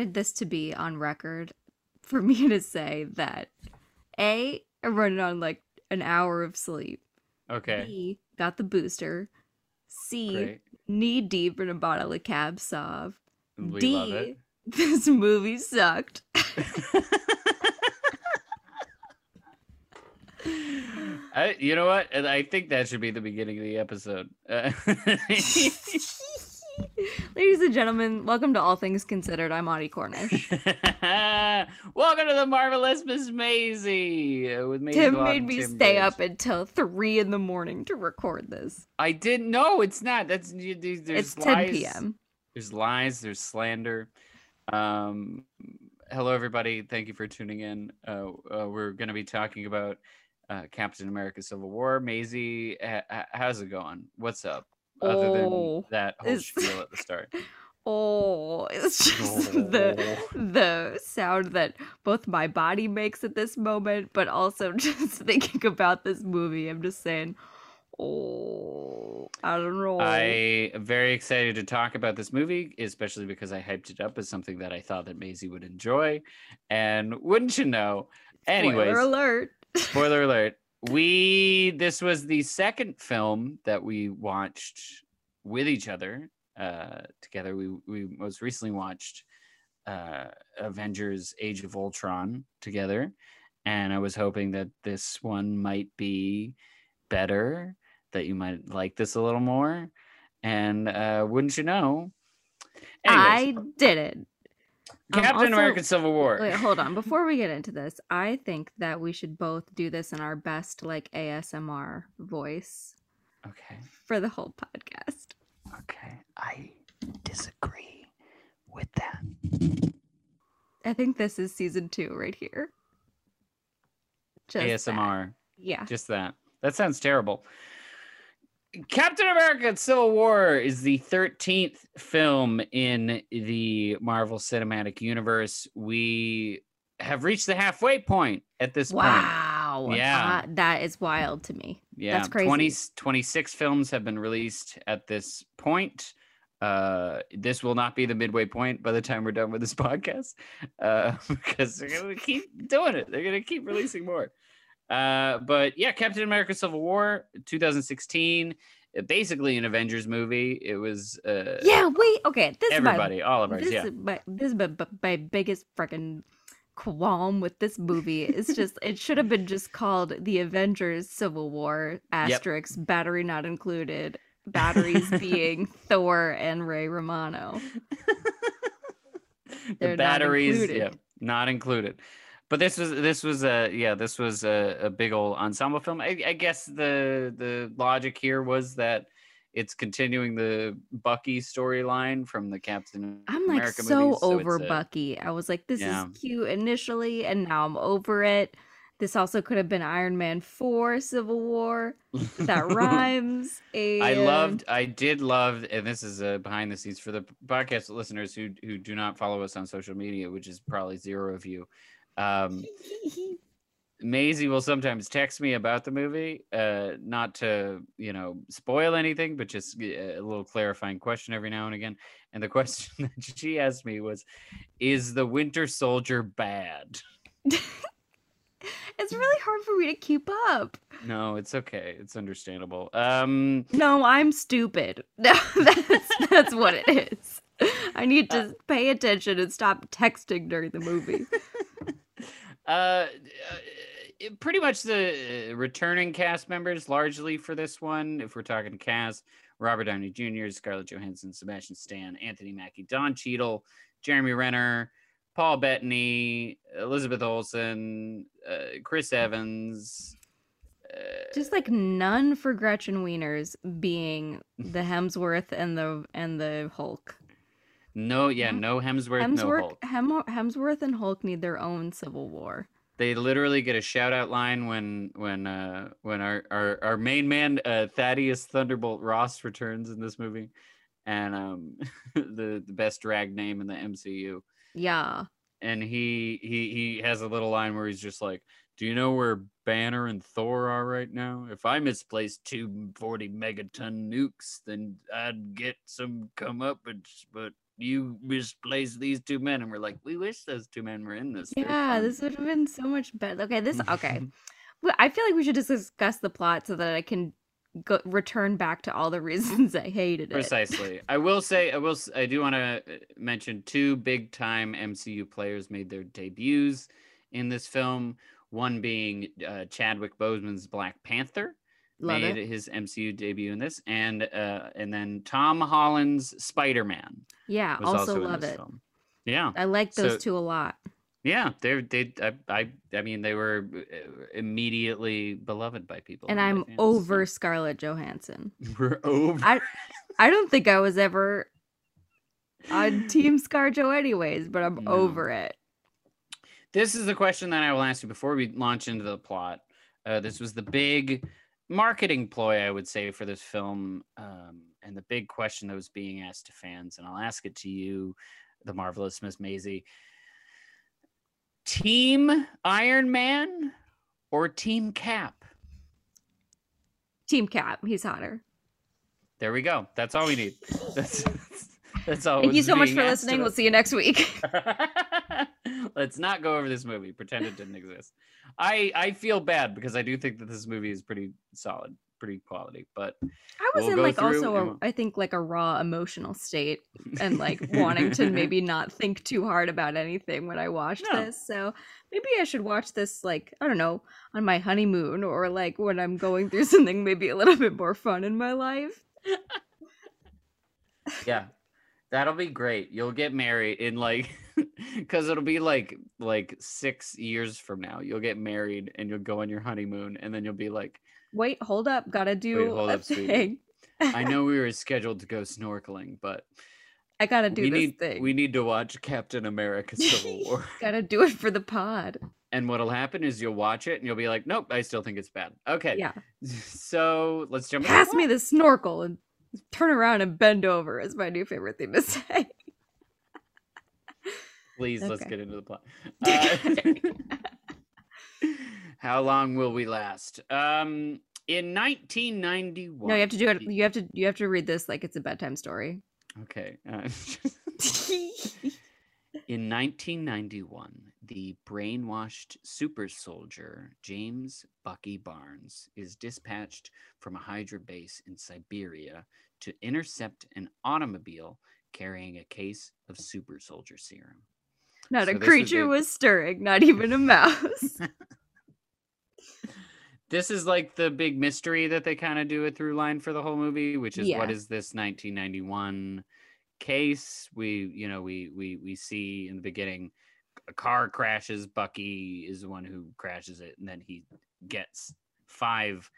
wanted this to be on record for me to say that A, I'm running on like an hour of sleep. Okay. B, got the booster. C, Great. knee deep in a bottle of Cab Sauv. We D, love it. this movie sucked. I, you know what? I think that should be the beginning of the episode. Uh, Ladies and gentlemen, welcome to All Things Considered. I'm Audie Cornish. Welcome to the marvelous Miss Maisie uh, with Maisie Tim made me Tim stay up until three in the morning to record this. I didn't. No, it's not. That's there's it's 10 p.m. There's lies. There's slander. Um, hello, everybody. Thank you for tuning in. Uh, uh, we're going to be talking about uh, Captain America: Civil War. Maisie, h- h- how's it going? What's up? Other Oh, than that whole it's- spiel at the start. Oh, it's just the oh. the sound that both my body makes at this moment, but also just thinking about this movie. I'm just saying, oh, I don't know. I am very excited to talk about this movie, especially because I hyped it up as something that I thought that Maisie would enjoy. And wouldn't you know? Anyways, Spoiler alert. spoiler alert. We this was the second film that we watched with each other uh together. We we most recently watched uh Avengers Age of Ultron together. And I was hoping that this one might be better, that you might like this a little more. And uh wouldn't you know? Anyways, I did Um, Captain also- America Civil War. Wait, hold on. Before we get into this, I think that we should both do this in our best, like ASMR voice Okay. for the whole podcast. Okay. I disagree with that. I think this is season two right here. Just that. ASMR. Yeah. Just that. That sounds terrible. Captain America Civil War is the 13th film in the Marvel Cinematic Universe. We have reached the halfway point at this point. Wow. Yeah. Uh, that is wild to me. Yeah, That's crazy. 20, 26 films have been released at this point. Uh, this will not be the midway point by the time we're done with this podcast, uh, because they're gonna keep doing it. They're gonna keep releasing more. Uh, but yeah, Captain America: Civil War, 2016, uh, basically an Avengers movie. It was uh, Yeah, wait. Okay. This everybody, all of my, ours. this Yeah, is my, this is my, my biggest freaking qualm with this movie. It's just, it should have been just called The Avengers Civil War, asterisk, battery not included. Batteries being Thor and Ray Romano. the not batteries, included. yeah, not included. But this was this was a yeah this was a, a big old ensemble film. I, I guess the the logic here was that it's continuing the Bucky storyline from the Captain I'm like America so movies. over a- Bucky. I was like, this Yeah. is cute initially, and now I'm over it. This also could have been Iron Man 4 Civil War. That rhymes. And I loved, I did love, and this is uh, behind the scenes for the podcast listeners who who do not follow us on social media, which is probably zero of you. Um, Maisie will sometimes text me about the movie, uh, not to you know spoil anything, but just a little clarifying question every now and again. And the question that she asked me was, "Is the Winter Soldier bad?" It's really hard for me to keep up. No, it's okay. It's understandable. Um, No, I'm stupid. No, that's that's what it is. I need Uh, to pay attention and stop texting during the movie. Uh, uh, pretty much the uh, returning cast members largely for this one. If we're talking cast, Robert Downey Jr., Scarlett Johansson, Sebastian Stan, Anthony Mackie, Don Cheadle, Jeremy Renner, Paul Bettany, Elizabeth Olsen, uh, Chris Evans. Uh, Just like none for Gretchen Wieners being the Hemsworth and the and the Hulk. No, yeah, no Hemsworth, no Hemsworth, Hulk. Hem- Hemsworth and Hulk need their own civil war. They literally get a shout out line when when uh when our our, our main man uh, Thaddeus Thunderbolt Ross returns in this movie, and um the the best drag name in the MCU, Yeah. and he he he has a little line where he's just like, "Do you know where Banner and Thor are right now? If I misplaced two 40 megaton nukes, then I'd get some comeuppance, but you misplaced these two men, and we're like, we wish those two men were in this. Yeah, fun." this would have been so much better. Okay, this okay. I feel like we should just discuss the plot so that I can go return back to all the reasons I hated it. Precisely. I will say, I will. i do want to mention two big time MCU players made their debuts in this film. One being uh, Chadwick Boseman's Black Panther Love made it. his MCU debut in this, and uh, and then Tom Holland's Spider Man Yeah, also, also, love it. film. Yeah, I like those So- two a lot. yeah. They they I, I I mean they were uh, immediately beloved by people, And I'm fans, over so- Scarlett Johansson. We're over. I I don't think I was ever on Team ScarJo anyways, but I'm No. over it. This is the question that I will ask you before we launch into the plot. Uh, this was the big marketing ploy, I would say, for this film, um, and the big question that was being asked to fans. And I'll ask it to you, the marvelous Miss Maisie. Team Iron Man or Team Cap? Team Cap, he's hotter. There we go. That's all we need. That's that's all. Thank you so much for listening. We'll see you next week. Let's not go over this movie. Pretend it didn't exist. I I feel bad because I do think that this movie is pretty solid, pretty quality. But I was We'll in like also and a, we'll- I think like a raw emotional state and like wanting to maybe not think too hard about anything when I watched No. this. So maybe I should watch this like I don't know on my honeymoon or like when I'm going through something maybe a little bit more fun in my life. yeah, that'll be great. You'll get married in like because it'll be like like six years from now. You'll get married and you'll go on your honeymoon, and then you'll be like, Wait, hold up, gotta do hold a up, thing. I know we were scheduled to go snorkeling, but I gotta do we this need thing. we need to watch Captain America: Civil War. gotta do it for the pod. And what'll happen is you'll watch it and you'll be like, nope, I still think it's bad. Okay. Yeah. So let's jump Pass me the snorkel and turn around and bend over is my new favorite thing to say. Please, let's get into the plot. Uh, how long will we last? Um, in 1991. no, you have to do it. You have to. You have to read this like it's a bedtime story. Okay. uh, in 1991, the brainwashed super soldier James Bucky Barnes is dispatched from a Hydra base in Siberia to intercept an automobile carrying a case of super soldier serum. Not So a creature the- was stirring, not even a mouse. This is like the big mystery that they kind of do a through line for the whole movie, which is what Yeah. is this 1991 case? We, you know, we we we see in the beginning a car crashes. Bucky is the one who crashes it, and then he gets five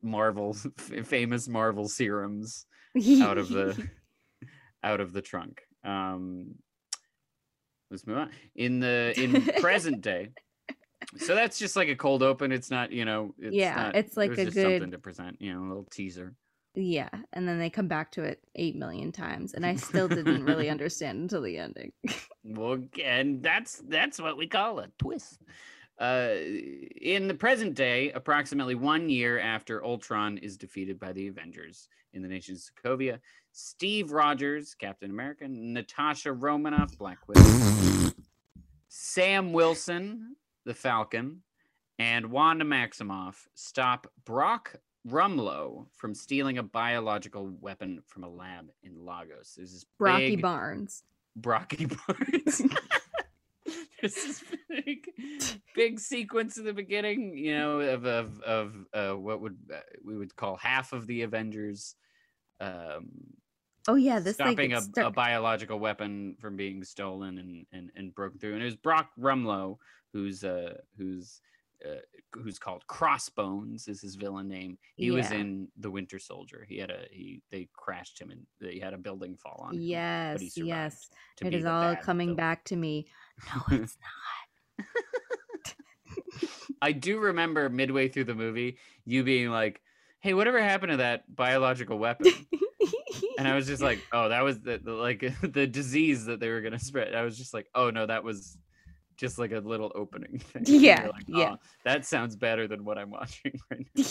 Marvel famous Marvel serums out of the out of the trunk. Um, let's move on. In the in present day, so that's just like a cold open. It's not, you know, it's Yeah, not, it's like a just good- something to present, you know, a little teaser. yeah, and then they come back to it eight million times, and I still didn't really understand until the ending. Well, and that's that's what we call a twist. Uh, in the present day, approximately one year after Ultron is defeated by the Avengers in the nation of Sokovia, Steve Rogers, Captain America, Natasha Romanoff, Black Widow, Sam Wilson, the Falcon, and Wanda Maximoff stop Brock Rumlow from stealing a biological weapon from a lab in Lagos. There's this Brocky big Barnes. Brocky Barnes. There's this big, big sequence in the beginning, you know, of of of uh, what would uh, we would call half of the Avengers, um, Oh yeah, this stopping a, gets a biological weapon from being stolen and and and broken through. And it was Brock Rumlow, who's uh who's uh, who's called Crossbones is his villain name. He was in The Winter Soldier. He had a he they crashed him and he had a building fall on him. Yes, yes. It is all coming villain. back to me. No, it's not. I do remember midway through the movie you being like, "Hey, whatever happened to that biological weapon?" and I was just like, "Oh, that was the, the like the disease that they were gonna spread." I was just like, "Oh no, that was just like a little opening thing." Yeah, like, yeah. "Oh, that sounds better than what I'm watching right now."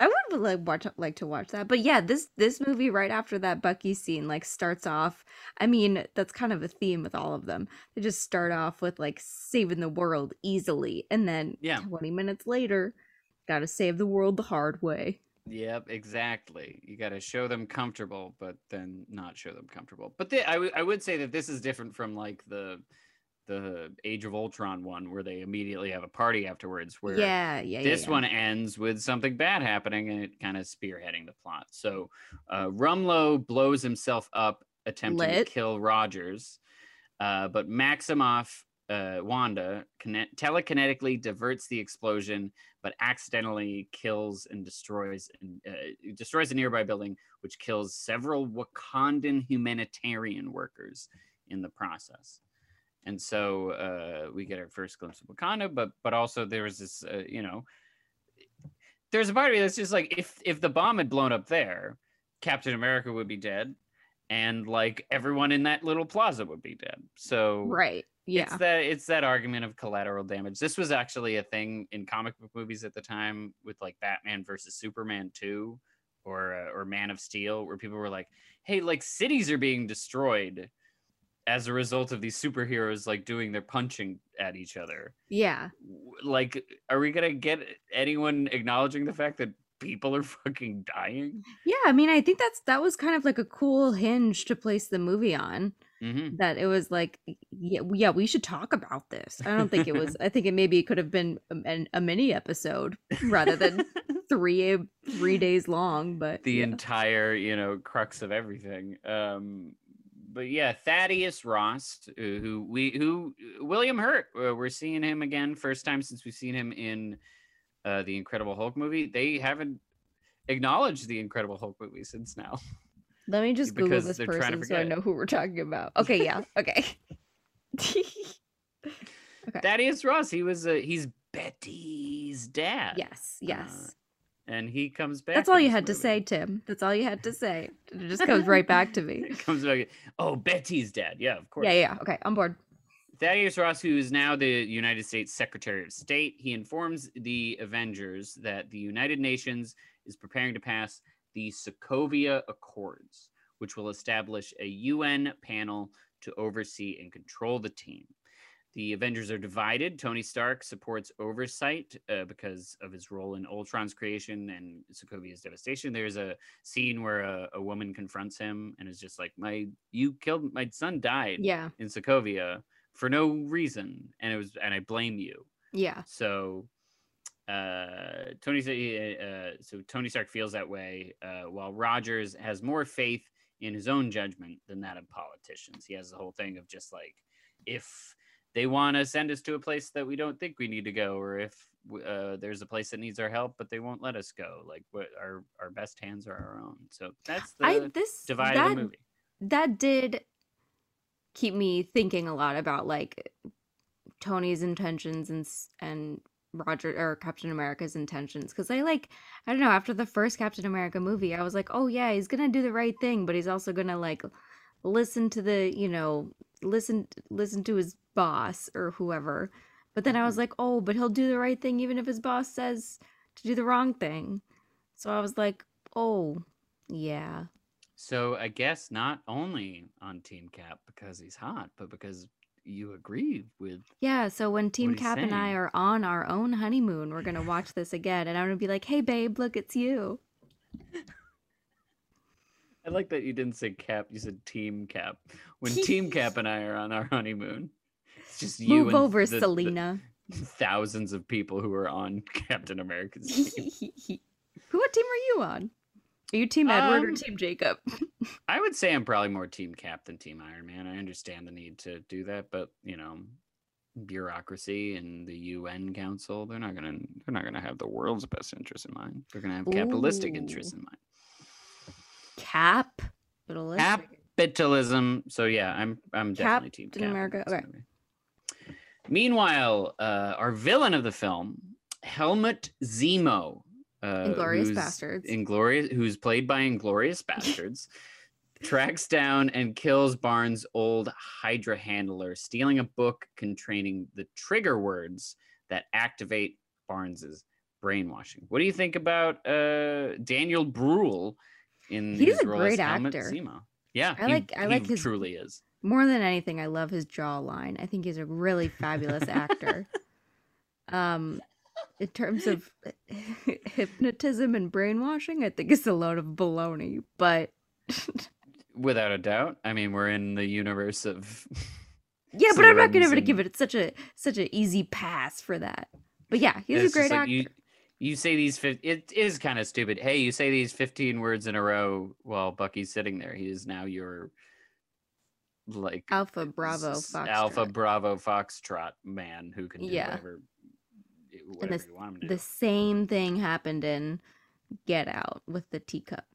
I would like watch like to watch that. But yeah, this this movie right after that Bucky scene like starts off. I mean, that's kind of a theme with all of them. They just start off with like saving the world easily, and then Yeah. 20 minutes later, got to save the world the hard way. Yep, exactly. You got to show them comfortable, but then not show them comfortable. But the, I, w- I would say that this is different from like the the Age of Ultron one, where they immediately have a party afterwards. Where yeah, yeah, yeah. this yeah. one ends with something bad happening and it kind of spearheading the plot. So uh, Rumlow blows himself up attempting Lit. to kill Rogers, uh, but Maximoff, uh, Wanda, telekinetically diverts the explosion, but accidentally kills and destroys and uh, destroys a nearby building, which kills several Wakandan humanitarian workers in the process and so uh, we get our first glimpse of Wakanda. But but also there was this, uh, you know, there's a part of me that's just like if if the bomb had blown up there, Captain America would be dead, and like everyone in that little plaza would be dead. So right. Yeah. it's that it's that argument of collateral damage. This was actually a thing in comic book movies at the time with like Batman versus Superman 2 or uh, or Man of Steel where people were like, "Hey, like cities are being destroyed as a result of these superheroes like doing their punching at each other." yeah. Like are we going to get anyone acknowledging the fact that people are fucking dying? Yeah, I mean, I think that's that was kind of like a cool hinge to place the movie on. Mhm. That it was like, yeah, yeah, we should talk about this. I don't think it was. I think it maybe could have been a, a mini episode rather than three three days long. But the yeah. entire you know crux of everything um but yeah thaddeus ross uh, who we who william hurt uh, we're seeing him again first time since we've seen him in uh the incredible hulk movie they haven't acknowledged the incredible hulk movie since now let me just Google this they're trying to person so I know who we're talking about. Okay, yeah, okay. Okay. thaddeus ross he was uh, he's betty's dad yes, yes. and he comes back That's all you had to say, Tim. That's all you had to say. It just comes right back to me. it comes back oh betty's dad yeah of course Yeah, yeah. Okay, I'm bored. Thaddeus Ross, who is now the United States Secretary of State, he informs the Avengers that the United Nations is preparing to pass the Sokovia Accords, which will establish a UN panel to oversee and control the team. The Avengers are divided. Tony Stark supports oversight uh, because of his role in Ultron's creation and Sokovia's devastation. There's a scene where a, a woman confronts him and is just like, "My, you killed my son. Died Yeah, in Sokovia for no reason, and it was, and I blame you. yeah. So, uh, Tony, uh, so Tony Stark feels that way, uh, while Rogers has more faith in his own judgment than that of politicians. He has the whole thing of just like, if they want to send us to a place that we don't think we need to go, or if uh, there's a place that needs our help but they won't let us go, like what our our best hands are our own. So that's the I this divide that of the movie. that did keep me thinking a lot about like Tony's intentions and and Roger or Captain America's intentions because I like I don't know after the first Captain America movie I was like oh yeah he's gonna do the right thing but he's also gonna like listen to the you know listen listen to his boss or whoever. But then I was mm-hmm. like oh but he'll do the right thing even if his boss says to do the wrong thing. So I was like oh yeah. So I guess not only on Team Cap because he's hot, but because you agree with Yeah, so when Team he's Cap and I are on our own honeymoon, we're gonna watch this again, and I'm gonna be like, "Hey, babe, look, it's you." I like that you didn't say Cap, you said Team Cap. When Team Cap and I are on our honeymoon, it's just you Move and over, the- the Selena. thousands of people who are on Captain America's team. Who what team are you on? Are you Team Edward or Um, Team Jacob? I would say I'm probably more Team Cap than Team Iron Man. I understand the need to do that, but you know, bureaucracy and the UN Council, they're not gonna they're not gonna have the world's best interest in mind. They're gonna have capitalistic interests in mind. Cap. Capitalistic. Capitalism. So yeah, I'm I'm definitely Team Cap in America, okay. movie. Meanwhile, uh, our villain of the film, Helmut Zemo, uh, Inglourious Basterds. Inglorious, who's played by Inglorious Bastards, tracks down and kills Barnes' old Hydra handler, stealing a book containing the trigger words that activate Barnes's brainwashing. What do you think about uh, Daniel Bruhl in He's his a role great as actor. Zemo? Yeah, I he- like- I he like his- truly is. More than anything, I love his jawline. I think he's a really fabulous actor. Um, in terms of hypnotism and brainwashing, I think it's a load of baloney. But Without a doubt. I mean, we're in the universe of yeah, but I'm not gonna Sirens give it such a such an easy pass for that. But yeah, he's It's a great like actor. You, you say these, it is kind of stupid. Hey, you say these 15 words in a row while Bucky's sitting there. He is now your like Alpha Bravo s- Fox. Alpha Bravo Foxtrot man who can do Yeah. whatever, whatever this- you want him to The same thing happened in Get Out with the teacup.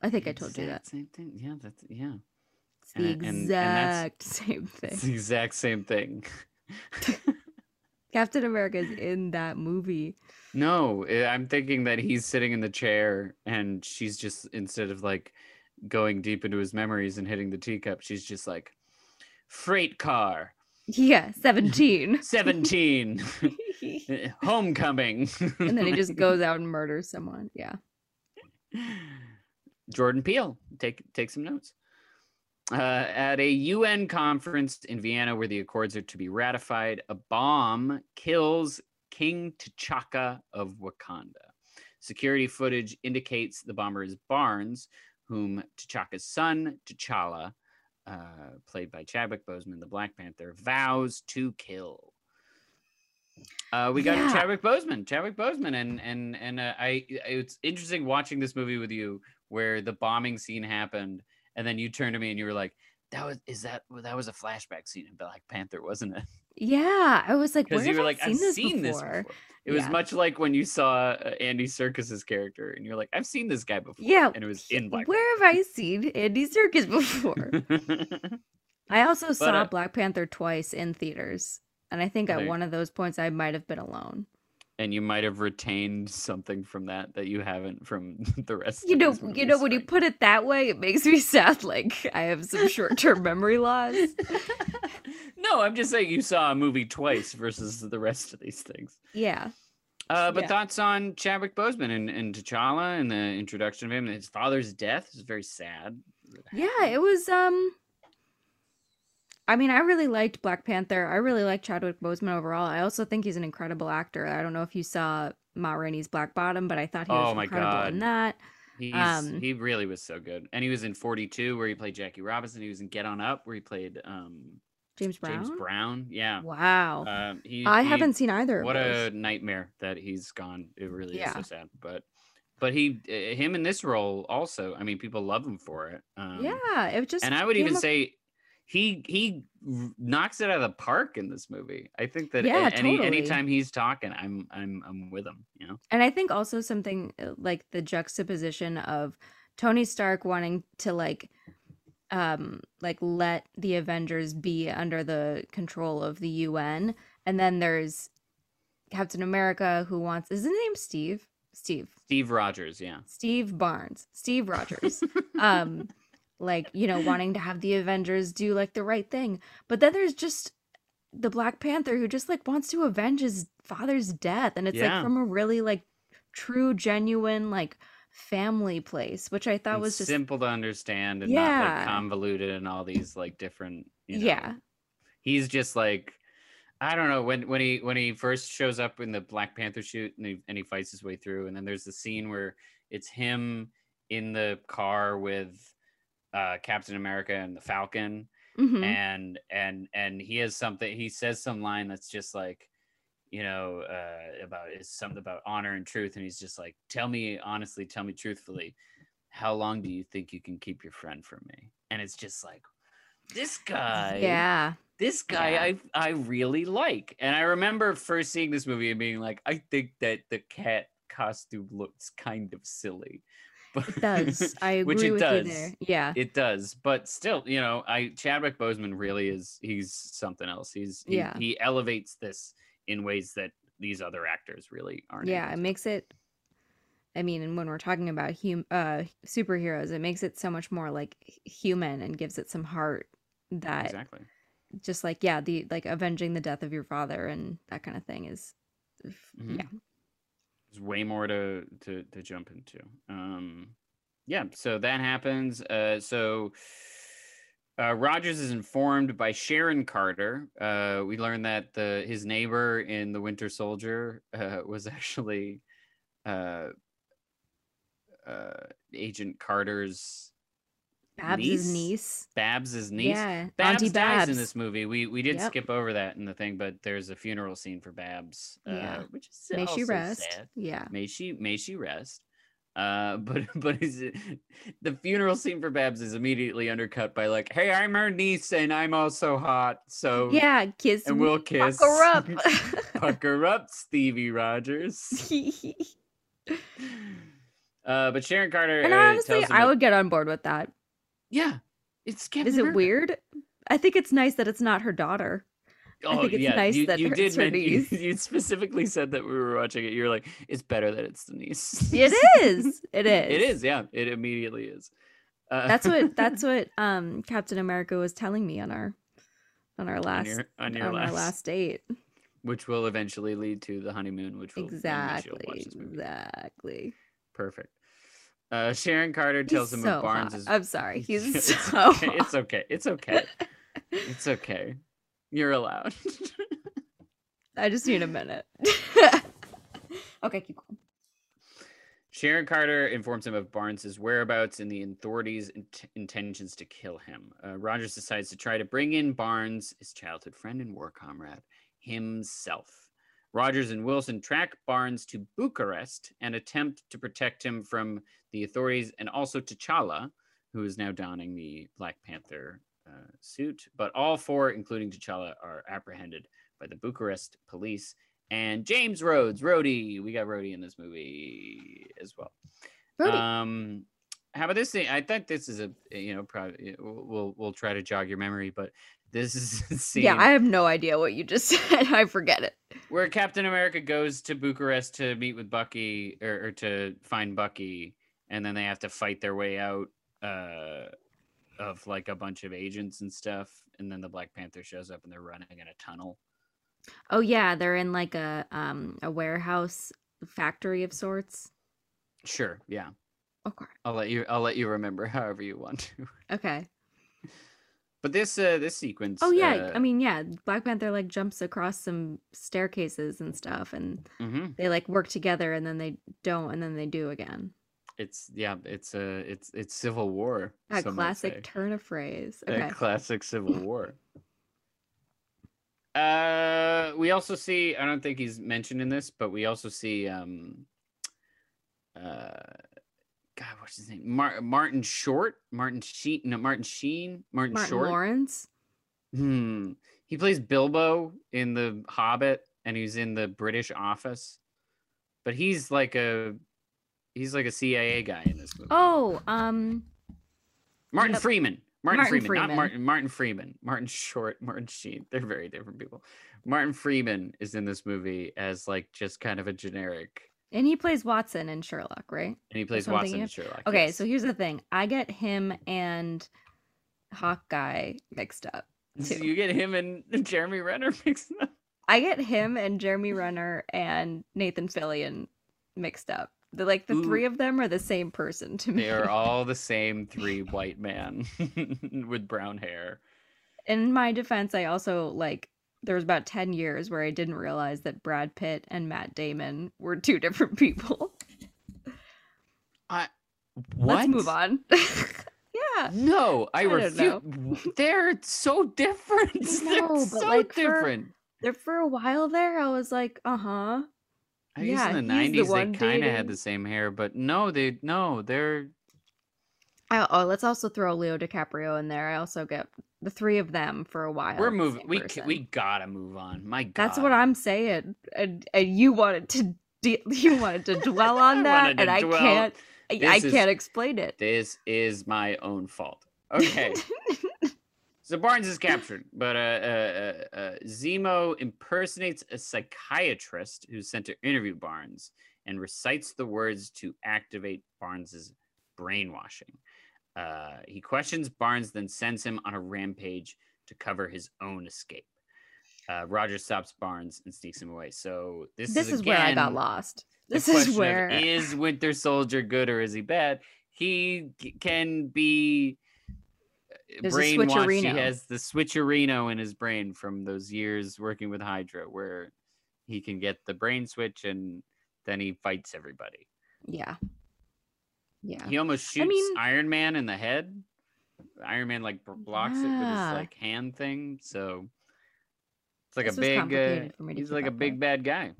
I think I told you that. Same thing. Yeah, that's yeah. It's the and- and- and exact same thing. It's the exact same thing. Captain America is in that movie. No, eh, I'm thinking that he's sitting in the chair and she's just instead of like going deep into his memories and hitting the teacup, she's just like freight car Yeah, 17. 17 eh, homecoming. and then he just goes out and murders someone. Yeah. Jordan Peele, take take some notes. Uh, at a UN conference in Vienna where the accords are to be ratified, a bomb kills King T'Chaka of Wakanda. Security footage indicates the bomber is Barnes, whom T'Chaka's son, T'Challa, uh, played by Chadwick Boseman, the Black Panther, vows to kill. Uh, we got Yeah. Chadwick Boseman, Chadwick Boseman, and and and uh, I. It's interesting watching this movie with you, where the bombing scene happened, and then you turned to me and you were like, "That was is that that was a flashback scene in Black Panther, wasn't it?" Yeah. I was like, Because you were I like, seen "I've this seen this before? before." It was much like when you saw uh, Andy Serkis's character, and you're like, "I've seen this guy before." Yeah. and it was in Black. Where have I seen Andy Circus before? I also saw uh, Black Panther twice in theaters. And I think at one of those points I might have been alone. And you might have retained something from that that you haven't from the rest. You know, you know when you put it that way, it makes me sound like I have some short-term memory loss. no, I'm just saying you saw a movie twice versus the rest of these things. Yeah. Uh, but Yeah. thoughts on Chadwick Boseman and, and T'Challa and the introduction of him? And his father's death is very sad. Yeah, it was um I mean, I really liked Black Panther. I really like Chadwick Boseman overall. I also think he's an incredible actor. I don't know if you saw Ma Rainey's Black Bottom, but I thought he was Oh my incredible in that. He's, Um, he really was so good. And he was in 42 where he played Jackie Robinson. He was in Get On Up where he played um, James Brown. James Brown. Yeah. Wow. Um, he, I he- haven't seen either of What a nightmare that he's gone. It really is so sad. But but he uh, him in this role also. I mean, people love him for it. Um, yeah, it just and I would even up- say he he knocks it out of the park in this movie. I think that Yeah, any totally. anytime he's talking, I'm I'm I'm with him. You know. And I think also something uh, like the juxtaposition of Tony Stark wanting to like um like let the Avengers be under the control of the UN and then there's Captain America who wants is his name Steve? Steve. Steve Rogers, yeah. Steve Barnes. Steve Rogers. um like, you know, wanting to have the Avengers do like the right thing. But then there's just the Black Panther who just like wants to avenge his father's death and it's Yeah. like from a really like true genuine like family place, which I thought And was just simple to understand and not like convoluted and all these like different. You know, yeah. he's just like I don't know when when he when he first shows up in the Black Panther shoot and he and he fights his way through and then there's the scene where it's him in the car with uh Captain America and the Falcon Mhm. and and and he has something he says some line that's just like you know uh about is something about honor and truth and he's just like tell me honestly tell me truthfully how long do you think you can keep your friend from me and it's just like this guy yeah. this guy Yeah. I I really like. And I remember first seeing this movie and being like, I think that the cat costume looks kind of silly. But It does. I agree Which it with does. you there. Yeah. It does, but still, you know, I Chadwick Boseman really is he's something else. He's he, Yeah. he elevates this in ways that these other actors really aren't. Yeah, it makes it I mean, and when we're talking about hum uh superheroes, it makes it so much more like human and gives it some heart that exactly. just like yeah, the like avenging the death of your father and that kind of thing is Mhm. yeah. There's way more to to to jump into. Um, yeah, so that happens. Uh, so uh, Rogers is informed by Sharon Carter. Uh, we learned that the his neighbor in The Winter Soldier uh, was actually uh, uh, Agent Carter's Babs' niece? niece. Babs' niece. Yeah, Babs Auntie dies Babs. in this movie. We we did Yep. skip over that in the thing, but there's a funeral scene for Babs, uh, Yeah. which is May she rest. sad. Yeah. May she may she rest. Uh, but but is it, the funeral scene for Babs is immediately undercut by like, hey, I'm her niece and I'm also hot, so Yeah, kiss and we'll kiss. fuck her up. Pucker up, Stevie Rogers. Uh, but Sharon Carter. and uh, honestly, I would get on board with that. Yeah, it's Captain Is it America. weird? I think it's nice that it's not her daughter. I think it's nice Oh, you, that you her- did it's her men- you, you specifically said that we were watching it. You're like, it's better that it's the niece. It is. It is. It is. Yeah, it immediately is. Uh, That's what that's what um Captain America was telling me on our on our on last your, on your on last, our last date. which will eventually lead to the honeymoon, which will then watch Exactly. this movie. Exactly. Perfect. Uh, Sharon Carter tells He's him so that Barnes hot. is. I'm sorry. He's it's so okay. It's okay. It's okay. It's okay. You're allowed. I just need a minute. okay, keep going. Sharon Carter informs him of Barnes's whereabouts and the authorities' int- intentions to kill him. Uh, Rogers decides to try to bring in Barnes, his childhood friend and war comrade, himself. Rogers and Wilson track Barnes to Bucharest and attempt to protect him from the authorities and also T'Challa, who is now donning the Black Panther uh, suit. But all four, including T'Challa, are apprehended by the Bucharest police and James Rhodes, Rhodey. We got Rhodey in this movie as well. Um, how about this thing? I think this is a you know probably we'll we'll, try to jog your memory, but this is a scene yeah, I have no idea what you just said. I forget it. where Captain America goes to Bucharest to meet with Bucky or, or to find Bucky, and then they have to fight their way out uh, of like a bunch of agents and stuff, and then the Black Panther shows up and they're running in a tunnel. Oh yeah, they're in like a um a warehouse factory of sorts. Sure, yeah. Okay. I'll let you. I'll let you remember however you want to. Okay. But this uh this sequence. Oh yeah, uh, I mean yeah, Black Panther like jumps across some staircases and stuff and mhm. they like work together and then they don't and then they do again. It's yeah, it's a it's it's Civil War. Might classic turn of phrase. Okay. classic Civil War. Uh, we also see. I don't think he's mentioned in this, but we also see. Um, uh, God, what's his name? Mar- Martin Short. Martin Sheen. No, Martin Sheen. Martin, Martin Short. Lawrence. Hmm. He plays Bilbo in the Hobbit, and he's in the British Office. But he's like a. He's like a CIA guy in this movie. Oh, um Martin Yep. Freeman. Martin, Martin Freeman, not Martin. Martin Freeman. Martin Short. Martin Sheen. They're very different people. Martin Freeman is in this movie as like just kind of a generic, and he plays Watson in Sherlock, right? and he plays Watson in. Sherlock. Okay, yes. so here's the thing. I get him and Hawkeye mixed up. So you get him and Jeremy Renner mixed up. I get him and Jeremy Renner and Nathan Fillion mixed up. The like the Ooh. three of them are the same person to me. They are all the same three white man with brown hair. In my defense, I also like there was about 10 years where I didn't realize that Brad Pitt and Matt Damon were two different people. I what? Let's move on. yeah. No, I, I refuse. They're so different. They're but, so like, for- different. There for a while there, I was like, uh-huh. I guess yeah, in the he's the nineties they kind of had the same hair, but no, they no, they're Oh, oh, let's also throw Leo DiCaprio in there. I also get the three of them for a while. we're moving. We person. we gotta move on. My God, That's what I'm saying. And, and you wanted to de- you wanted to dwell on that and I dwell. can't I, I is- can't explain it. This is my own fault. Okay, so Barnes is captured, but uh, uh, uh, Zemo impersonates a psychiatrist who's sent to interview Barnes and recites the words to activate Barnes's brainwashing. Uh, he questions Barnes, then sends him on a rampage to cover his own escape. uh, Roger stops Barnes and sneaks him away. So this, This is, is where I got lost. This is where is Winter Soldier good or is he bad? He can be There's a brainwashed. He has the switcherino in his brain from those years working with Hydra, where he can get the brain switch and then he fights everybody. yeah. Yeah. He almost shoots mean- Iron Man in the head. Iron Man like blocks it with his like hand thing. So it's like This a big. Uh, for me to he's like a big with. bad guy.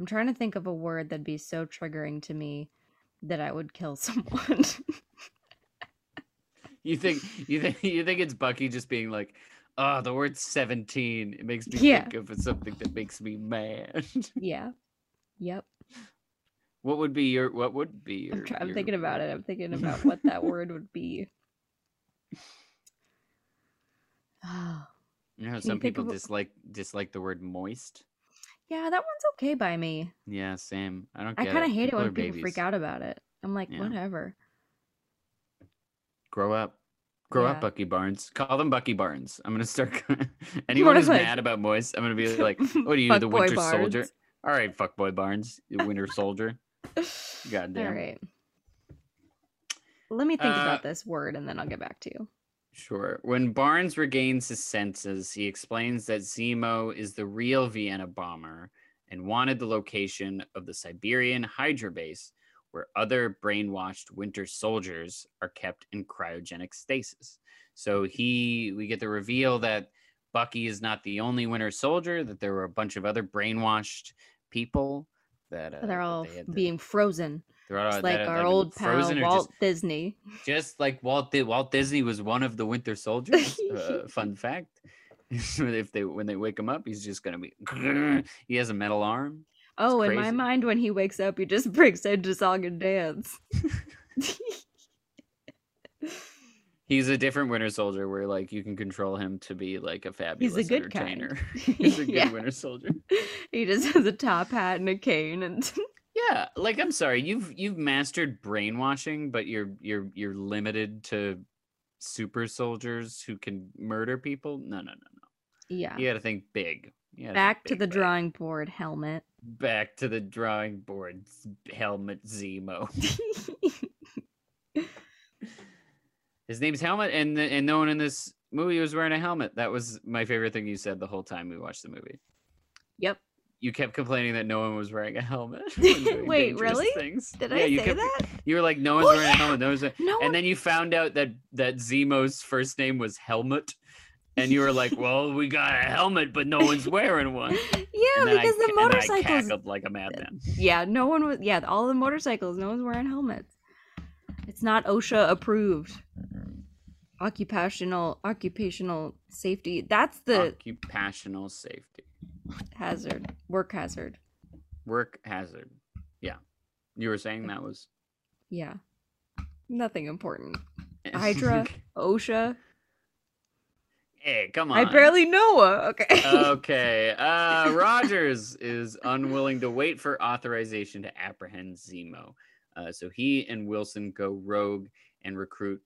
I'm trying to think of a word that'd be so triggering to me that I would kill someone. You think you think you think it's Bucky just being like, oh, the word seventeen. It makes me Yeah. think of something that makes me mad. yeah. Yep. what would be your what would be your I'm, try- I'm your thinking about it. I'm thinking about what that word would be. Oh, You know how you some think people of dislike dislike the word moist? yeah, that one's okay by me. Yeah, same. I don't I kind of hate it when people freak out about it. I'm like, Yeah. whatever. Grow up. Grow Yeah. up, Bucky Barnes. Call them Bucky Barnes. I'm gonna start. Anyone who's I- mad about moist, I'm gonna be like, "What are you, the Winter Soldier?" All right, fuck boy Barnes, Winter Soldier. All Goddamn. right. Let me think Uh, about this word and then I'll get back to you. Sure. When Barnes regains his senses, he explains that Zemo is the real Vienna bomber and wanted the location of the Siberian Hydra base where other brainwashed winter soldiers are kept in cryogenic stasis. So he we get the reveal that Bucky is not the only winter soldier, that there were a bunch of other brainwashed people that uh, They're that all they had to- being frozen, they're all- just that like that our been old pal frozen just- Walt Disney. just like Walt. Walt Disney was one of the Winter Soldiers. uh, fun fact: if they when they wake him up, he's just gonna be. he has a metal arm. Oh, in my mind, when he wakes up, he just breaks into song and dance. He's a different Winter Soldier, where like you can control him to be like a fabulous He's a good entertainer. he's a good Yeah. Winter Soldier. he just has a top hat and a cane, and Yeah, like I'm sorry, you've you've mastered brainwashing, but you're you're you're limited to super soldiers who can murder people. No, no, no, no. yeah. You got to think big. Back to the drawing board, helmet. back to the drawing board helmet zemo his name's helmet and and no one in this movie was wearing a helmet that was my favorite thing you said the whole time we watched the movie Yep. you kept complaining that no one was wearing a helmet Wait, really? things. Did Yeah, I you say kept- that? you were like no one's Oh, wearing a helmet no one's wearing... No. and then you found out that that zemo's first name was helmet and you were like well we got a helmet but no one's wearing one yeah, because I, the motorcycles. like a madman Yeah, no one was. Yeah, all the motorcycles. No one's wearing helmets. It's not OSHA approved. Occupational occupational safety. That's the occupational safety hazard. Work hazard. work hazard yeah you were saying that was Yeah. Nothing important. Hydra, OSHA. Hey come on I barely know. uh, Okay. okay uh rogers is unwilling to wait for authorization to apprehend zemo uh, so he and wilson go rogue and recruit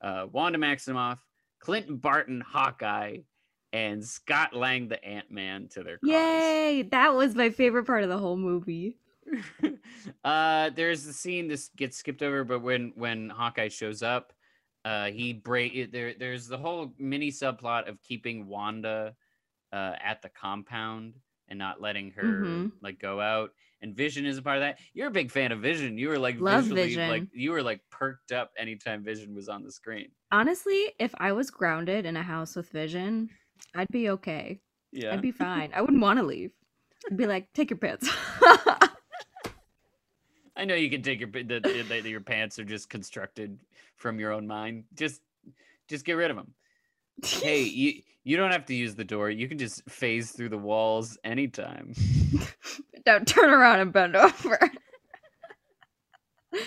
uh, wanda maximoff clinton barton hawkeye and scott lang the ant-man to their cause. Yay! That was my favorite part of the whole movie. uh there's the scene this gets skipped over but when when hawkeye shows up uh he break there there's the whole mini subplot of keeping wanda uh at the compound and not letting her Mhm. like go out and vision is a part of that you're a big fan of vision you were like Love visually like you were like perked up anytime vision was on the screen Honestly, if I was grounded in a house with vision, I'd be okay. yeah I'd be fine. I wouldn't want to leave. I'd be like, take your pants. off." i know you can take your that- that your pants are just constructed from your own mind just just get rid of them hey you you don't have to use the door you can just phase through the walls anytime Don't turn around and bend over.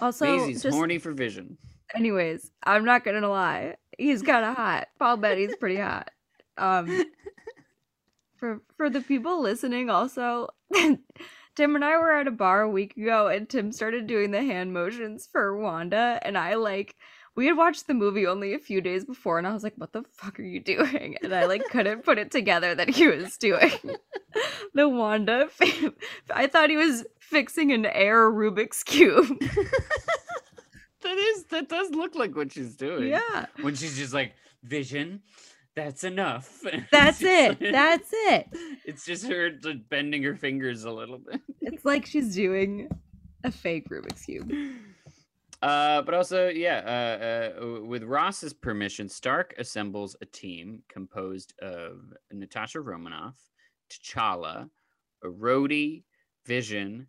also, Maisie's just horny for vision anyways, I'm not gonna lie. He's kind of hot. Paul Bettany's pretty hot. Um, for for the people listening, also, Tim and I were at a bar a week ago, and Tim started doing the hand motions for Wanda, and I like we had watched the movie only a few days before, and I was like, "What the fuck are you doing?" And I like couldn't put it together that he was doing the Wanda. I thought he was fixing an air Rubik's cube. that is that does look like what she's doing. Yeah. When she's just like vision, that's enough. That's it. Like, that's it. It's just her bending her fingers a little bit. It's like she's doing a fake Rubik's cube. Uh, but also, yeah, uh, uh, with Ross's permission, Stark assembles a team composed of Natasha Romanoff, T'Challa, Rhodey, Vision,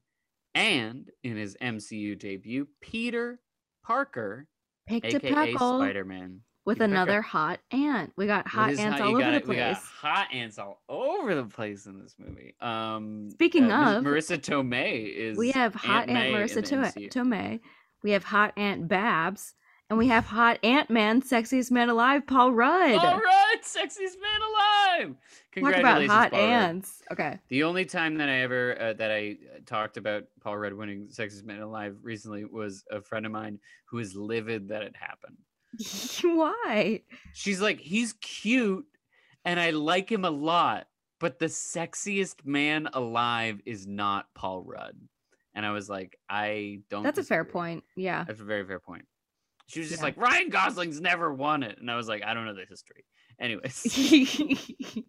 and in his MCU debut, Peter Parker, Pick aka Spider Man. With another hot ant. We got hot ants all over the place. We got hot ants all over the place in this movie. Um, Speaking uh, of, Marisa Tomei is. We have hot Aunt, Aunt Marisa Tomei. We have hot Aunt Babs. And we have hot Ant Man, sexiest man alive, Paul Rudd. All right, sexiest man alive. Congratulations, Talk about hot Paul ants. Rudd. Okay. The only time that I ever uh, that I talked about Paul Rudd winning sexiest man alive recently was a friend of mine who is livid that it happened. Why? She's like, he's cute, and I like him a lot, but the sexiest man alive is not Paul Rudd. And I was like, I don't. That's disagree. a fair point. Yeah. That's a very fair point. She was just yeah. like, Ryan Gosling's never won it. And I was like, I don't know the history. Anyways.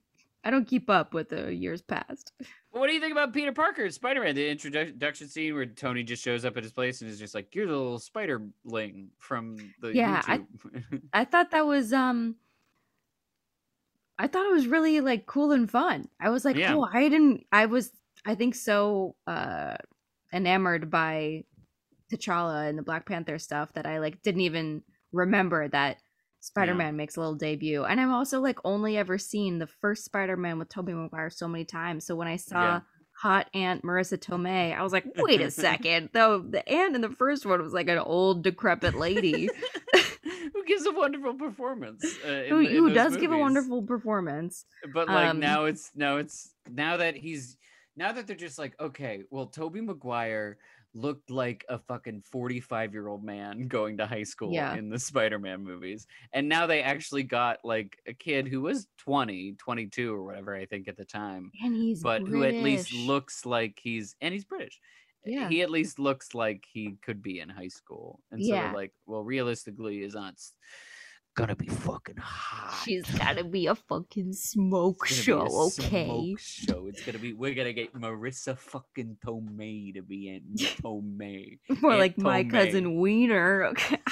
I don't keep up with the years past. What do you think about Peter Parker, Spider Man? The introduction scene where Tony just shows up at his place and is just like, "You're the little spiderling from the yeah." I, I thought that was um, I thought it was really like cool and fun. I was like, yeah. "Oh, I didn't." I was, I think, so uh enamored by T'Challa and the Black Panther stuff that I like didn't even remember that Spider-Man yeah. makes a little debut. And I'm also like only ever seen the first Spider-Man with Tobey Maguire so many times. So when I saw yeah. Hot Aunt Marisa Tomei, I was like, wait a second. Though the aunt in the first one was like an old decrepit lady. who gives a wonderful performance. Uh, who, who does movies. give a wonderful performance. But like um, now it's now it's now that he's now that they're just like, okay, well, Tobey Maguire looked like a fucking 45 year old man going to high school yeah. in the Spider-Man movies. And now they actually got like a kid who was 20, 22 or whatever I think at the time. And he's but British. who at least looks like he's and he's British. Eh, yeah. He at least looks like he could be in high school. And so yeah. like, well, realistically is not gonna be fucking hot. She's gotta be a fucking smoke show, okay? Smoke show. It's gonna be. We're gonna get Marisa fucking Tomei to be in Tomei. More Aunt like my cousin Wiener. Okay.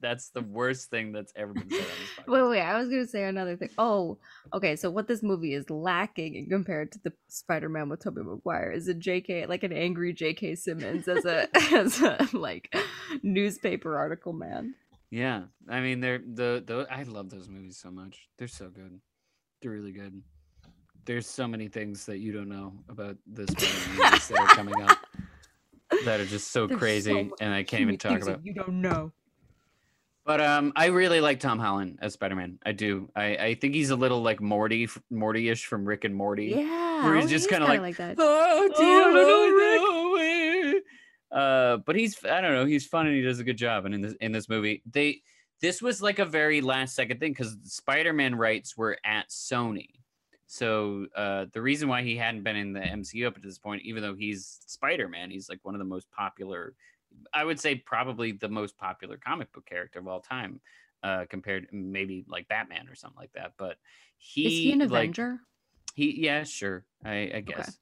that's the worst thing that's ever been said on this podcast. Wait, wait. I was gonna say another thing. Oh, okay. So what this movie is lacking compared to the Spider-Man with Tobey Maguire is a J.K. like an angry J.K. Simmons as a as a like newspaper article man. Yeah, I mean, they're the the I love those movies so much. They're so good. They're really good. There's so many things that you don't know about this movies that are coming up that are just so There's crazy, so and I can't even talk about. You don't know. But um, I really like Tom Holland as Spider Man. I do. I, I think he's a little like Morty, Morty-ish from Rick and Morty. Yeah, where he's oh, just kind of like, like that. Oh, oh, Rick. Uh, but he's I don't know, he's fun and he does a good job. And in this in this movie, they this was like a very last second thing because Spider-Man rights were at Sony. So uh, the reason why he hadn't been in the MCU up to this point, even though he's Spider-Man, he's like one of the most popular, I would say probably the most popular comic book character of all time, uh, compared maybe like Batman or something like that. But he is he an like, Avenger? He yeah, sure. I, I guess. Okay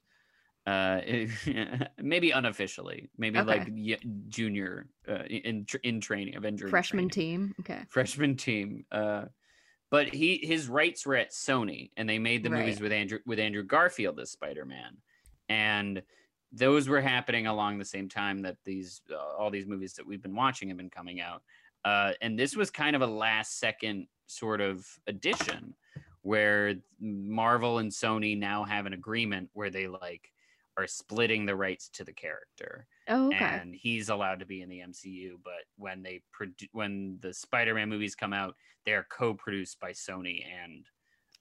uh maybe unofficially maybe okay. like junior uh, in in training avenger freshman training. team okay freshman team uh but he his rights were at sony and they made the right. movies with andrew with andrew garfield as spider-man and those were happening along the same time that these uh, all these movies that we've been watching have been coming out uh and this was kind of a last second sort of addition where marvel and sony now have an agreement where they like are splitting the rights to the character. Oh, okay. And he's allowed to be in the MCU, but when they produ- when the Spider-Man movies come out, they're co-produced by Sony and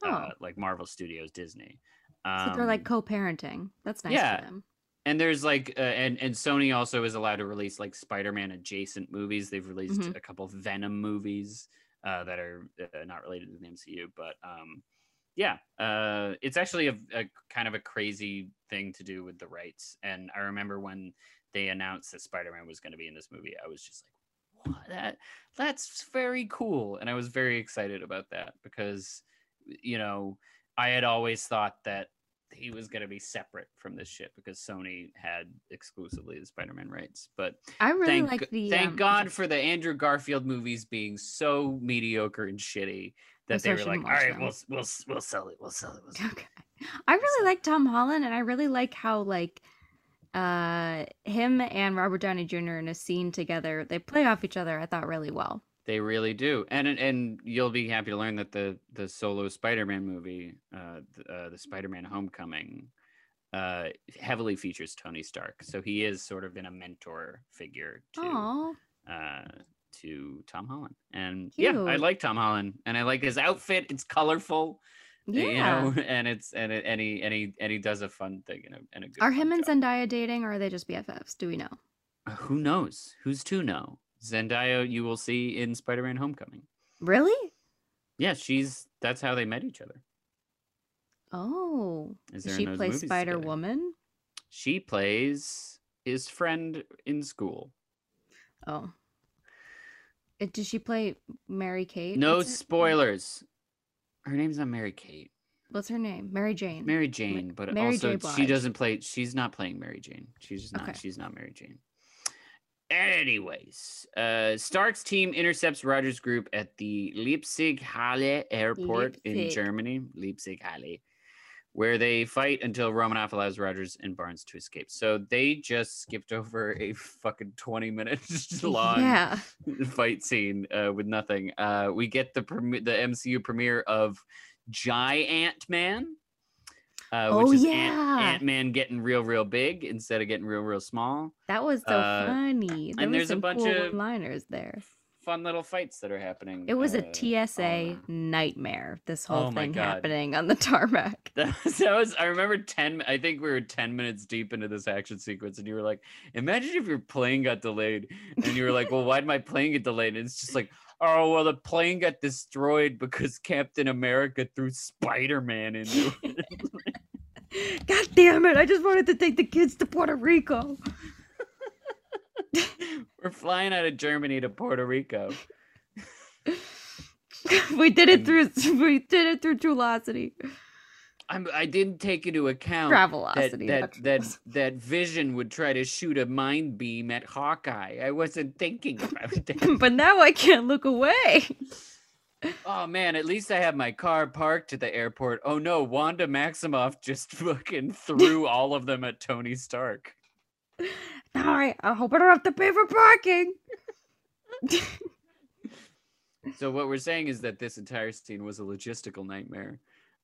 uh, oh. uh, like Marvel Studios, Disney. Um, so they're like um, co-parenting. That's nice yeah. for them. and there's like uh, and and Sony also is allowed to release like Spider-Man adjacent movies. They've released Mhm. a couple of Venom movies uh, that are uh, not related to the MCU, but um, yeah, uh, it's actually a, a kind of a crazy thing to do with the rights. And I remember when they announced that Spider-Man was going to be in this movie, I was just like, "What? That that's very cool," and I was very excited about that because you know I had always thought that he was going to be separate from this shit because Sony had exclusively the Spider-Man rights. But I really thank like the. thank um, God for the Andrew Garfield movies being so mediocre and shitty that they were like, all right, them." we'll we'll we'll sell it, we'll sell it, we'll sell it. Okay. I really like Tom Holland, and I really like how like uh him and Robert Downey Jr. in a scene together, they play off each other. I thought really well. They really do, and and you'll be happy to learn that the the solo Spider-Man movie, uh, the, uh, the Spider-Man Homecoming, uh, heavily features Tony Stark. So he is sort of in a mentor figure to uh, to Tom Holland, and yeah, I like Tom Holland, and I like his outfit. It's colorful, yeah. you know, and it's and it, and he and he and he does a fun thing and a, and a good. Are him and job. Zendaya dating, or are they just BFFs? Do we know? Uh, who knows? Who's to know? Zendaya, you will see in Spider-Man: Homecoming. Really? Yeah, she's that's how they met each other. Oh, Is there she those play Spider-Woman? She plays his friend in school. Oh, did she play Mary Kate? No What's her- spoilers. Her name's not Mary Kate. What's her name? Mary Jane. Mary Jane, but Mary also J. she doesn't play. She's not playing Mary Jane. She's just not. Okay. She's not Mary Jane. Anyways, uh, Stark's team intercepts Rogers' group at the Leipzig Halle airport in Leipzig. Germany. Leipzig Halle, where they fight until Romanoff allows Rogers and Barnes to escape. So they just skipped over a fucking twenty minutes long Yeah. fight scene uh, with nothing. Uh, we get the premi- the MCU premiere of Giant Man, uh, Oh, is yeah. Ant Man getting real, real big instead of getting real, real small. That was so Uh, funny. There and there's a bunch cool of- liners there. Fun little fights that are happening. It was a uh, TSA on nightmare. This whole Oh thing happening on the tarmac. That was, that was I remember 10 I think we were 10 minutes deep into this action sequence and you were like imagine if your plane got delayed and you were like well why'd my plane get delayed and it's just like oh well the plane got destroyed because Captain America threw Spider-Man into it God damn it! I just wanted to take the kids to Puerto Rico. we're flying out of Germany to Puerto Rico we did it through. We did it through Travelocity. I'm I didn't take into account Travelocity. that that that, that Vision would try to shoot a mind beam at Hawkeye. I wasn't thinking about that. but now I can't look away. Oh man, at least I have my car parked at the airport. Oh no, Wanda Maximoff just fucking threw all of them at Tony Stark. All right, I hope I don't have to pay for parking. So what we're saying is that this entire scene was a logistical nightmare.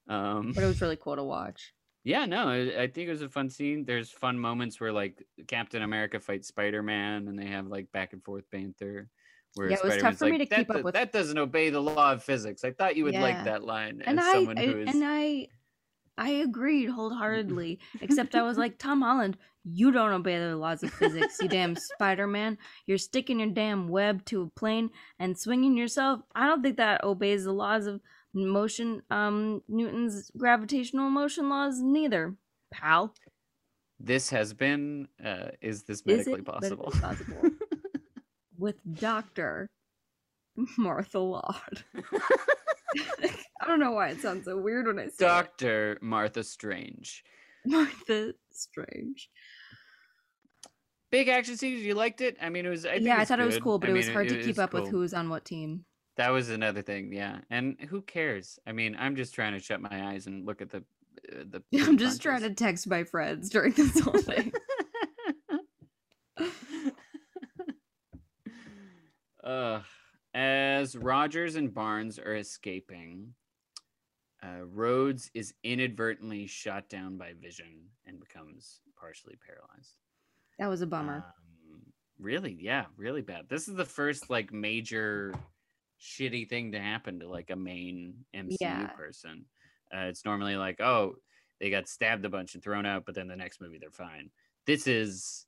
Um But it was really cool to watch. yeah, no, I, think it was a fun scene. There's fun moments where like Captain America fights Spider-Man and they have like back and forth banter. Where Yeah, it was tough for me to keep that, up with- that doesn't obey the law of physics. I thought you would like that line and as I, someone I who is and I I agreed wholeheartedly. Except I was like, Tom Holland, you don't obey the laws of physics, you damn Spider Man. You're sticking your damn web to a plane and swinging yourself. I don't think that obeys the laws of motion, um, Newton's gravitational motion laws, neither, pal. this has been uh is this Is medically it possible? medically possible? With Doctor Martha Laud. I don't know why it sounds so weird when I say. Dr. Martha Strange. Martha Strange. Big action scenes. You liked it? I mean, it was. I think yeah, I it's thought it was good. cool, but I it was mean, hard to keep up with cool. who's on what team. That was another thing. Yeah, and who cares? I mean, I'm just trying to shut my eyes and look at the uh, the. I'm just trying to text my friends during this whole thing. uh, as Rogers and Barnes are escaping, uh, Rhodes is inadvertently shot down by Vision and becomes partially paralyzed. that was a bummer. Um, really, yeah, really bad. This is the first like major shitty thing to happen to like a main MCU Yeah. person. Uh, it's normally like, oh, they got stabbed a bunch and thrown out, but then the next movie they're fine. this is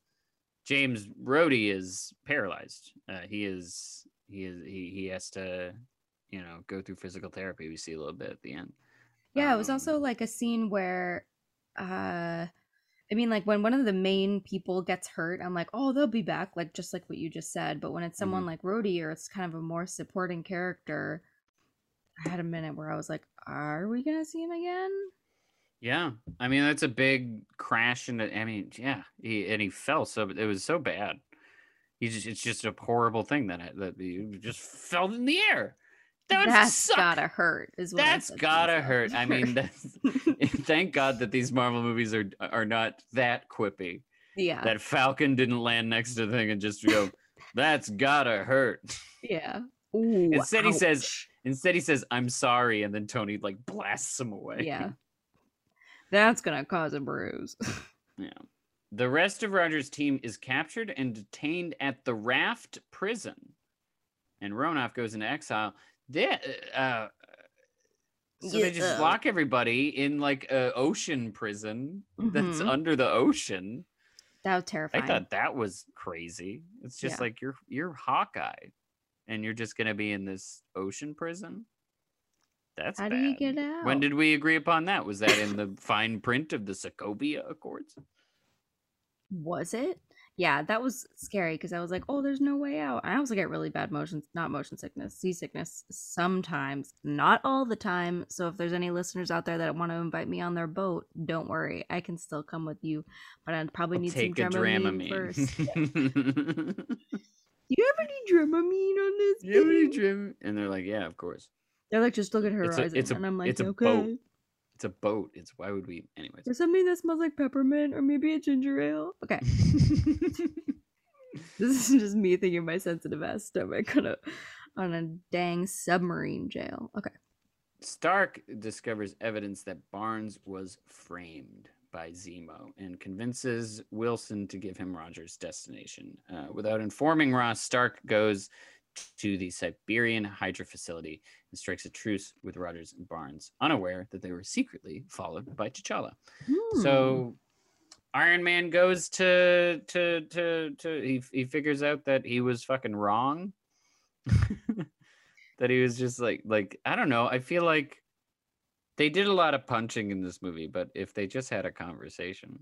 James Rhodey is paralyzed. Uh, he is he is he he has to you know go through physical therapy. We see a little bit at the end. Yeah, it was Um, also like a scene where uh I mean like when one of the main people gets hurt, I'm like, "Oh, they'll be back," like just like what you just said. But when it's someone Mhm. like Rhodey or it's kind of a more supporting character, I had a minute where I was like, "Are we going to see him again?" Yeah, I mean that's a big crash into. I mean, yeah, he and he fell so it was so bad. He just it's just a horrible thing that I- that you just fell in the air. That suck. gotta hurt. Is what that's gotta hurt. I mean, that's, thank God that these Marvel movies are are not that quippy. yeah, That Falcon didn't land next to the thing and just go, "That's gotta hurt." yeah. Ooh, Instead, he says- Instead, he says, "I'm sorry," and then Tony like blasts him away. "Yeah, that's gonna cause a bruise." Yeah. The rest of Roger's team is captured and detained at the Raft prison, and Romanoff goes into exile. They, uh, so they just lock everybody in like a ocean prison that's Mhm. under the ocean. that was terrifying. I thought that was crazy. It's just Yeah. like you're you're Hawkeye, and you're just gonna be in this ocean prison. That's How bad. do you get out? When did we agree upon that? Was that in the fine print of the Sokovia Accords? Was it? Yeah, that was scary because I was like, oh, there's no way out. I also get really bad motion, not motion sickness, seasickness sometimes, not all the time. So if there's any listeners out there that want to invite me on their boat, don't worry. I can still come with you, but I'd probably I'll need take some a Dramamine, Dramamine. first. Do you have any Dramamine on this? You have any? Dram- And they're like, yeah, of course. They're like, just look at It's a- it's a- and I'm like, it's a okay. It's a boat. It's why would we? Anyways. Or something that smells like peppermint or maybe a ginger ale. Okay. This is just me thinking my sensitive ass stomach on a on a dang submarine jail. Okay. Stark discovers evidence that Barnes was framed by Zemo and convinces Wilson to give him Roger's destination. Uh, without informing Ross, Stark goes to the Siberian Hydra facility and strikes a truce with Rogers and Barnes, unaware that they were secretly followed by T'Challa. Hmm. So Iron Man goes to to to to he he figures out that he was fucking wrong. that he was just like like I don't know. I feel like they did a lot of punching in this movie, but if they just had a conversation.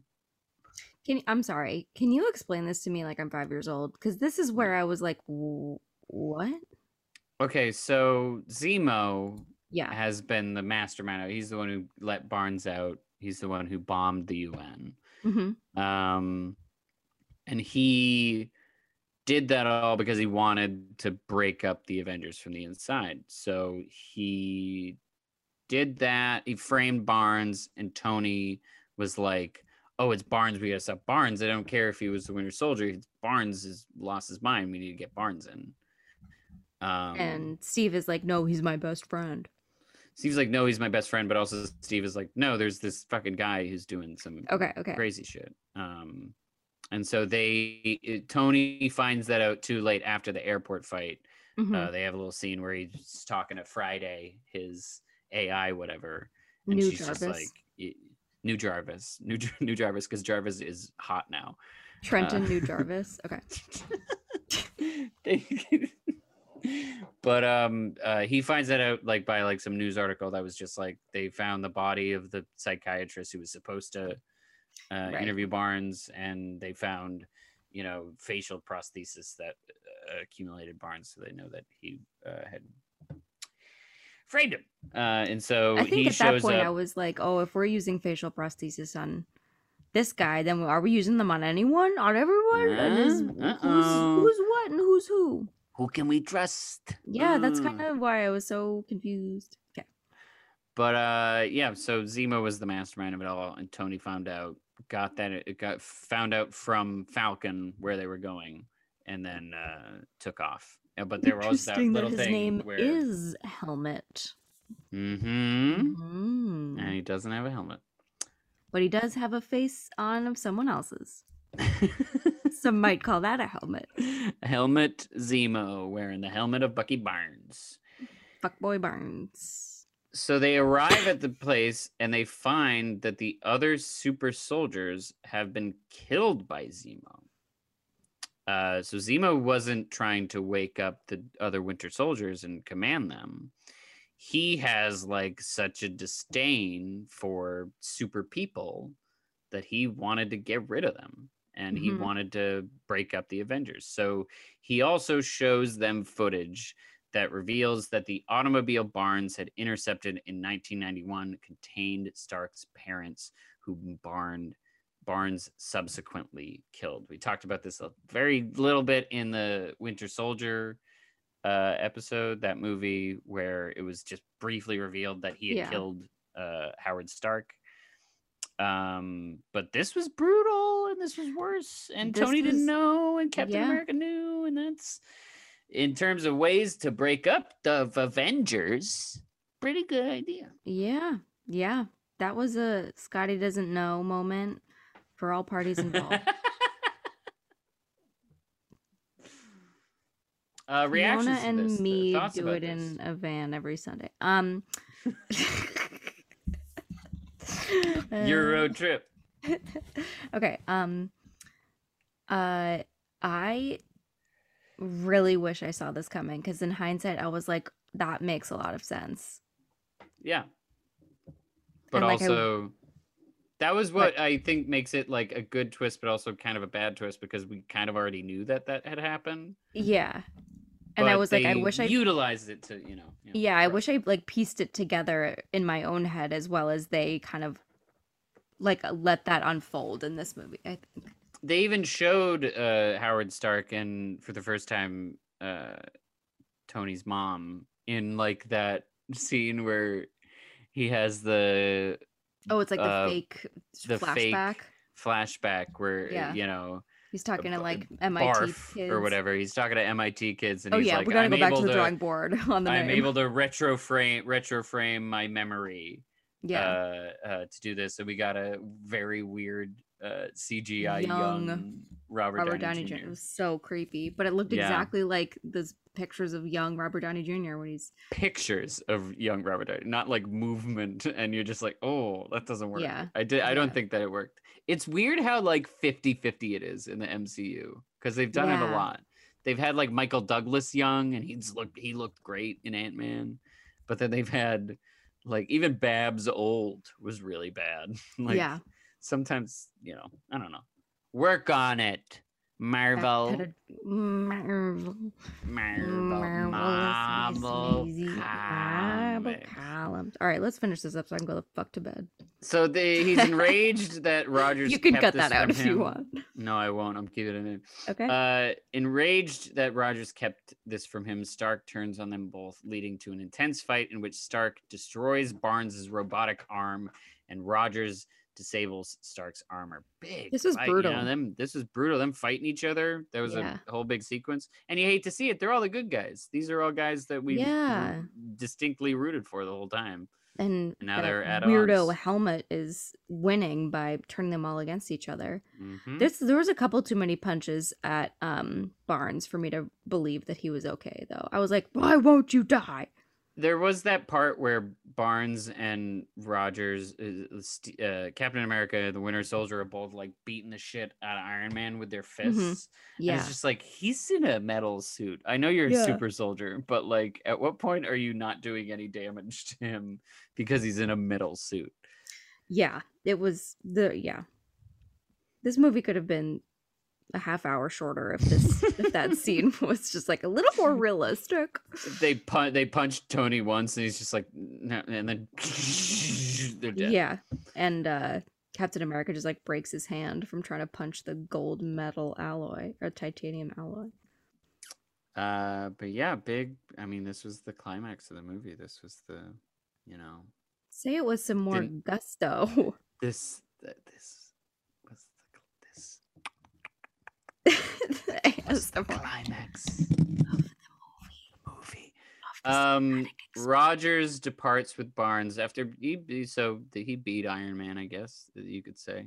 Can I'm sorry. Can you explain this to me like I'm five years old? Because this is where I was like, "W- what? Okay, so Zemo Yeah. has been the mastermind. He's the one who let Barnes out. He's the one who bombed the UN. hmm Um, and he did that all because he wanted to break up the Avengers from the inside. So he did that. He framed Barnes, and Tony was like, "Oh, it's Barnes. We gotta stop Barnes. I don't care if he was the Winter Soldier. Barnes has lost his mind. We need to get Barnes in." Um, And Steve is like, no, he's my best friend. Steve's like, "No, he's my best friend," but also Steve is like, "No, there's this fucking guy who's doing some Okay. Okay. crazy shit. Um, and so they it- Tony finds that out too late after the airport fight. Mhm. Uh, they have a little scene where he's talking to Friday, his AI, whatever, and New she's Jarvis. just like, "New Jarvis, new new Jarvis," because Jarvis is hot now. Trenton uh, New Jarvis. Okay. But um uh he finds that out like by like some news article that was just like they found the body of the psychiatrist who was supposed to uh, Right. interview Barnes and they found you know facial prosthesis that uh, accumulated Barnes so they know that he uh, had framed him uh and so I he think at that point up I was like, oh, if we're using facial prosthesis on this guy, then are we using them on anyone? On everyone? Uh, who's, who's what and who's who? Who can we trust Yeah, that's Mm. kind of why I was so confused. Okay. But uh yeah, so Zemo was the mastermind of it all, and Tony found out, got that it got found out from Falcon where they were going, and then uh took off. Yeah, but there was that little his thing name where is Helmet. hmm Mm. and he doesn't have a helmet. But he does have a face on of someone else's. Some might call that a helmet. helmet Zemo wearing the helmet of Bucky Barnes. Fuckboy Barnes. so they arrive at the place and they find that the other super soldiers have been killed by Zemo. Uh, so Zemo wasn't trying to wake up the other Winter Soldiers and command them. He has like such a disdain for super people that he wanted to get rid of them and he Mhm. wanted to break up the Avengers. So he also shows them footage that reveals that the automobile Barnes had intercepted in 1991 contained Stark's parents, who Barn Barnes subsequently killed. We talked about this a very little bit in the Winter Soldier uh, episode, that movie where it was just briefly revealed that he had Yeah. killed uh, Howard Stark. Um, but this was brutal and this was worse, and This Tony was- didn't know, and Captain yeah. America knew, and that's in terms of ways to break up the Avengers, pretty good idea. Yeah, yeah. That was a Scotty doesn't know moment for all parties involved. uh, reactions Fiona and me do it in a van every Sunday. Um your road trip. okay. Um uh I really wish I saw this coming because in hindsight I was like, that makes a lot of sense. Yeah. But And, like, I- also that was what I think makes it like a good twist, but also kind of a bad twist because we kind of already knew that that had happened. Yeah. And I was like, I wish I utilized it to, you know. you know, Yeah, I wish I like pieced it together in my own head as well as they kind of like let that unfold in this movie. I think. they even showed uh Howard Stark and for the first time uh Tony's mom in like that scene where he has the Oh, it's like the Uh, fake the fake flashback. flashback where Yeah. you know He's talking to like MIT kids or whatever. He's talking to MIT kids and Oh he's yeah, like we gotta I'm go back to the drawing board on the I'm name. able to retro frame retro frame my memory yeah, uh, uh to do this. So we got a very weird uh CGI Young. young, Robert, Robert Downey, Downey Jr. Jr. It was so creepy, but it looked Yeah. exactly like those pictures of young Robert Downey Jr. when he's pictures of young Robert Downey, not like movement, and you're just like, oh, that doesn't work. Yeah. I did. I Yeah. don't think that it worked. It's weird how like 50-50 it is in the MCU because they've done it a lot. They've had like Michael Douglas young, and he's looked he looked great in Ant Man, but then they've had like even Babs old was really bad. like yeah, sometimes you know I don't know. Work on it, Marvel. Marvel. Marvel, Marvel Marvel columns. All right, let's finish this up so I can go the fuck to bed. So they, he's enraged that Rogers. You can cut that out if you want. No, I won't. I'm keeping it in. Okay. Uh, enraged that Rogers kept this from him, Stark turns on them both, leading to an intense fight in which Stark destroys Barnes's robotic arm and Rogers disables Stark's armor. Big. This is fight, you brutal. know, them. This is brutal. Them fighting each other. There was Yeah. a whole big sequence, and you hate to see it. They're all the good guys. These are all guys that we Yeah. distinctly rooted for the whole time. and now that they're at weirdo helmet is winning by turning them all against each other. Mhm. This there was a couple too many punches at um Barnes for me to believe that he was okay though. I was like, why won't you die? There was that part where Barnes and Rogers, uh, uh, Captain America, the Winter Soldier are both like beating the shit out of Iron Man with their fists. Mm-hmm. Yeah, it's just like he's in a metal suit. I know you're a super soldier, but like, at what point are you not doing any damage to him because he's in a metal suit? yeah. It was the yeah. This movie could have been a half hour shorter if this if that scene was just like a little more realistic. They pun- they punched Tony once, and he's just like, no, and then they're dead. Yeah, and uh Captain America just like breaks his hand from trying to punch the gold metal alloy or titanium alloy. Uh, but yeah, big. I mean, this was the climax of the movie. This was the, you know, Say it with some more gusto. this this was the cl- this was the ASMR. climax of the movie. Um, Rogers departs with Barnes after he he- so th- he beat Iron Man, I guess you could say.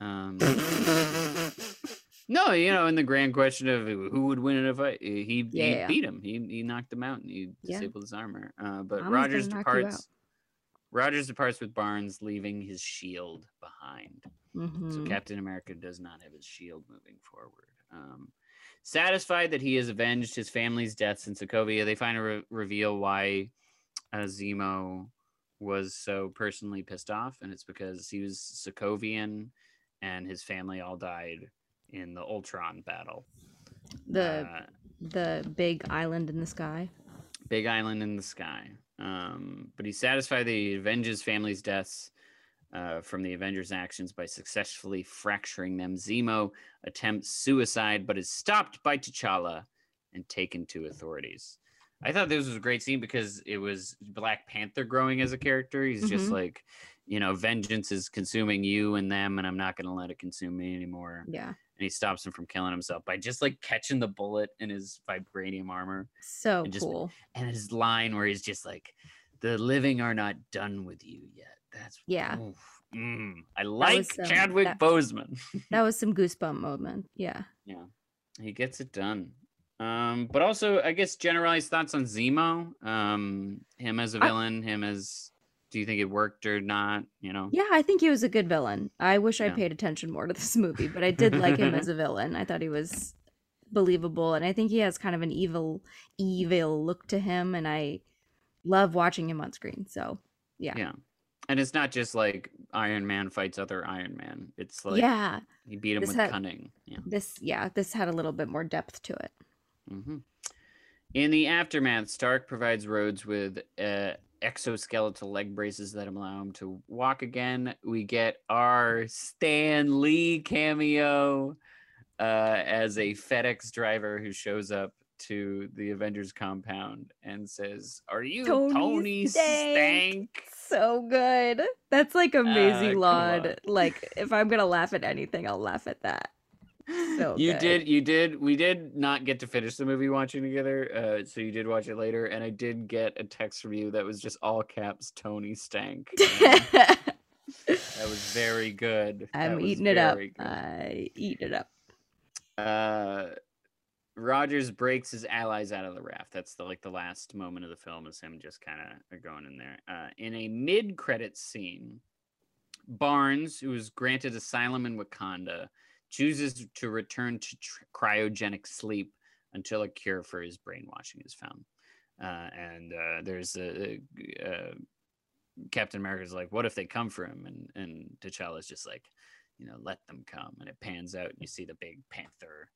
Um, no, you know, in the grand question of who who would win in a fight, he he Yeah. beat him. He he knocked him out and he Yeah. disabled his armor. Uh, but Mama's gonna Rogers departs. Rogers departs with Barnes, leaving his shield behind. Mhm. So Captain America does not have his shield moving forward. Um, satisfied that he has avenged his family's deaths in Sokovia, they finally re- reveal why uh, Zemo was so personally pissed off, and it's because he was Sokovian, and his family all died in the Ultron battle. the Uh, the big island in the sky. Big Island in the Sky. Um, but he's satisfied that he avenges family's deaths uh, from the Avengers' actions by successfully fracturing them. Zemo attempts suicide, but is stopped by T'Challa and taken to authorities. I thought this was a great scene because it was Black Panther growing as a character. He's just Mhm. like, you know, vengeance is consuming you and them, and I'm not going to let it consume me anymore. Yeah. And he stops him from killing himself by just like catching the bullet in his vibranium armor So And just- cool. and his line where he's just like, "The living are not done with you yet." That's Yeah. mm, I like um, Chadwick that- Boseman. That was some goosebump moment. Yeah. yeah, he gets it done. Um, but also, I guess generalized thoughts on Zemo. Um, him as a villain. Him as. Do you think it worked or not? You know. Yeah, I think he was a good villain. I wish I paid attention more to this movie, but I did like him as a villain. I thought he was believable and I think he has kind of an evil evil look to him and I love watching him on screen. So, yeah. Yeah. And it's not just like Iron Man fights other Iron Man. It's like yeah. he beat him This with had- cunning. Yeah. This yeah, this had a little bit more depth to it. hmm In the aftermath, Stark provides Rhodes with uh, exoskeletal leg braces that allow him to walk again. We get our Stan Lee cameo uh, as a FedEx driver who shows up to the Avengers compound and says, "Are you Tony Tony, Stank." Stank?" So good. That's like amazing come laud. Like if I'm going to laugh at anything, I'll laugh at that. So you good. did you did we did not get to finish the movie watching together uh so you did watch it later and i did get a text from you that was just all caps tony stank that was very good I'm eating it up. I eat it up. Rogers breaks his allies out of the raft that's the like the last moment of the film is him just kind of going in there uh in a mid-credit scene barnes who was granted asylum in wakanda chooses to return to tr- cryogenic sleep until a cure for his brainwashing is found. Uh, and uh, there's a, a, uh Captain America's like, "What if they come for him?" And and T'Challa's just like, you know, let them come. And it pans out, and you see the big panther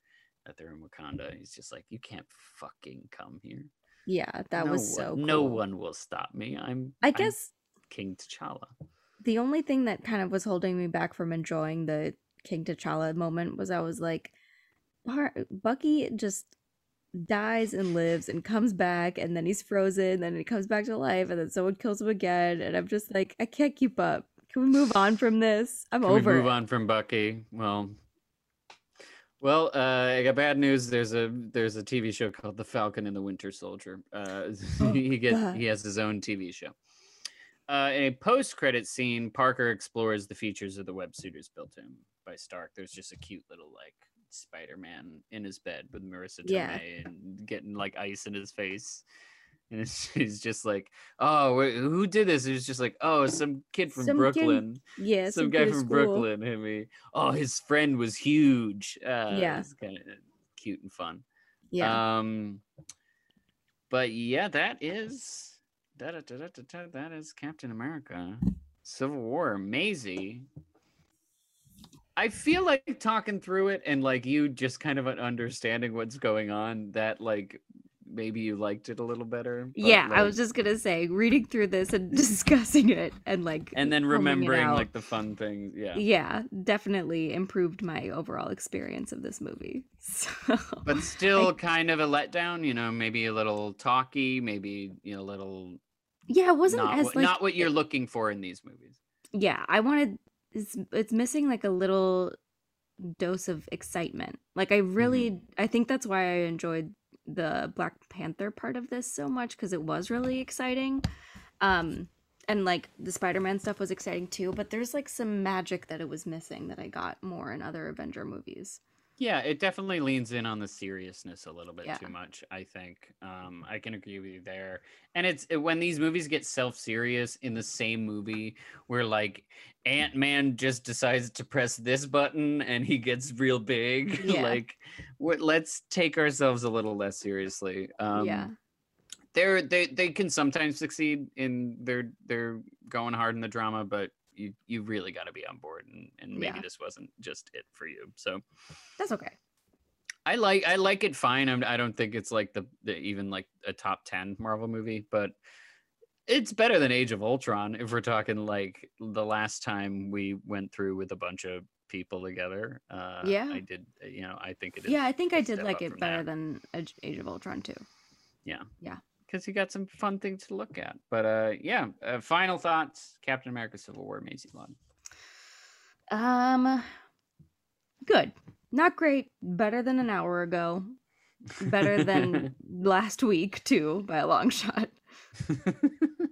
that they're in Wakanda. He's just like, "You can't fucking come here. Yeah, that no was so one, no one will stop me. I'm I I'm guess King T'Challa." the only thing that kind of was holding me back from enjoying the King T'Challa moment was I was like, Bucky just dies and lives and comes back, and then he's frozen, then he comes back to life, and then someone kills him again, and I'm just like, I can't keep up. Can we move on from this? I'm Can over we move it. on from Bucky? Well, well, uh, I got bad news. There's a there's a TV show called The Falcon and the Winter Soldier. Uh, Oh, he gets God. he has his own TV show. Uh, in a post-credit scene, Parker explores the features of the web suiters built in by Stark. There's just a cute little like Spider-Man in his bed with Marisa Yeah. Tomei and getting like ice in his face. And it's, he's just like, oh, who did this? It was just like, oh, some kid from Some kid- Brooklyn Yeah, some kid guy from. Brooklyn hit me. Oh, his friend was huge. Uh, Yeah. it's kind of cute and fun. Yeah. Um, but yeah, that is da, da, da, that is Captain America, Civil War, Maisie. I feel like talking through it and like you just kind of understanding what's going on. That like maybe you liked it a little better. but, yeah, I was just gonna say, reading through this and discussing it and like and then remembering like the fun things. Yeah. yeah definitely improved my overall experience of this movie so but still kind of a letdown you know maybe a little talky maybe you know a little yeah it wasn't not, as what, like not what you're looking for in these movies yeah i wanted it's, it's missing like a little dose of excitement like i really Mm-hmm. i think that's why i enjoyed the black panther part of this so much because it was really exciting. Um and like the spider-man stuff was exciting too but there's like some magic that it was missing that i got more in other avenger movies Yeah, it definitely leans in on the seriousness a little bit Yeah. too much. I think um, I can agree with you there. And it's when these movies get self-serious in the same movie, where like Ant Man just decides to press this button and he gets real big. Yeah. like, what? Let's take ourselves a little less seriously. Um, yeah. they're they they can sometimes succeed in their they're going hard in the drama, but you you really got to be on board, and and maybe Yeah. this wasn't just it for you. So. That's okay. I like I like it fine. I'm, I don't think it's like the, the even like a top ten Marvel movie, but it's better than Age of Ultron if we're talking like the last time we went through with a bunch of people together. Uh, Yeah. I did. You know, I think it. Yeah, I think I did like it better that. than Age of Ultron too. Because you got some fun things to look at. But uh, yeah. Uh, final thoughts: Captain America: Civil War, Maisie Lund. Um, good. Not great. Better than an hour ago. Better than last week too, by a long shot.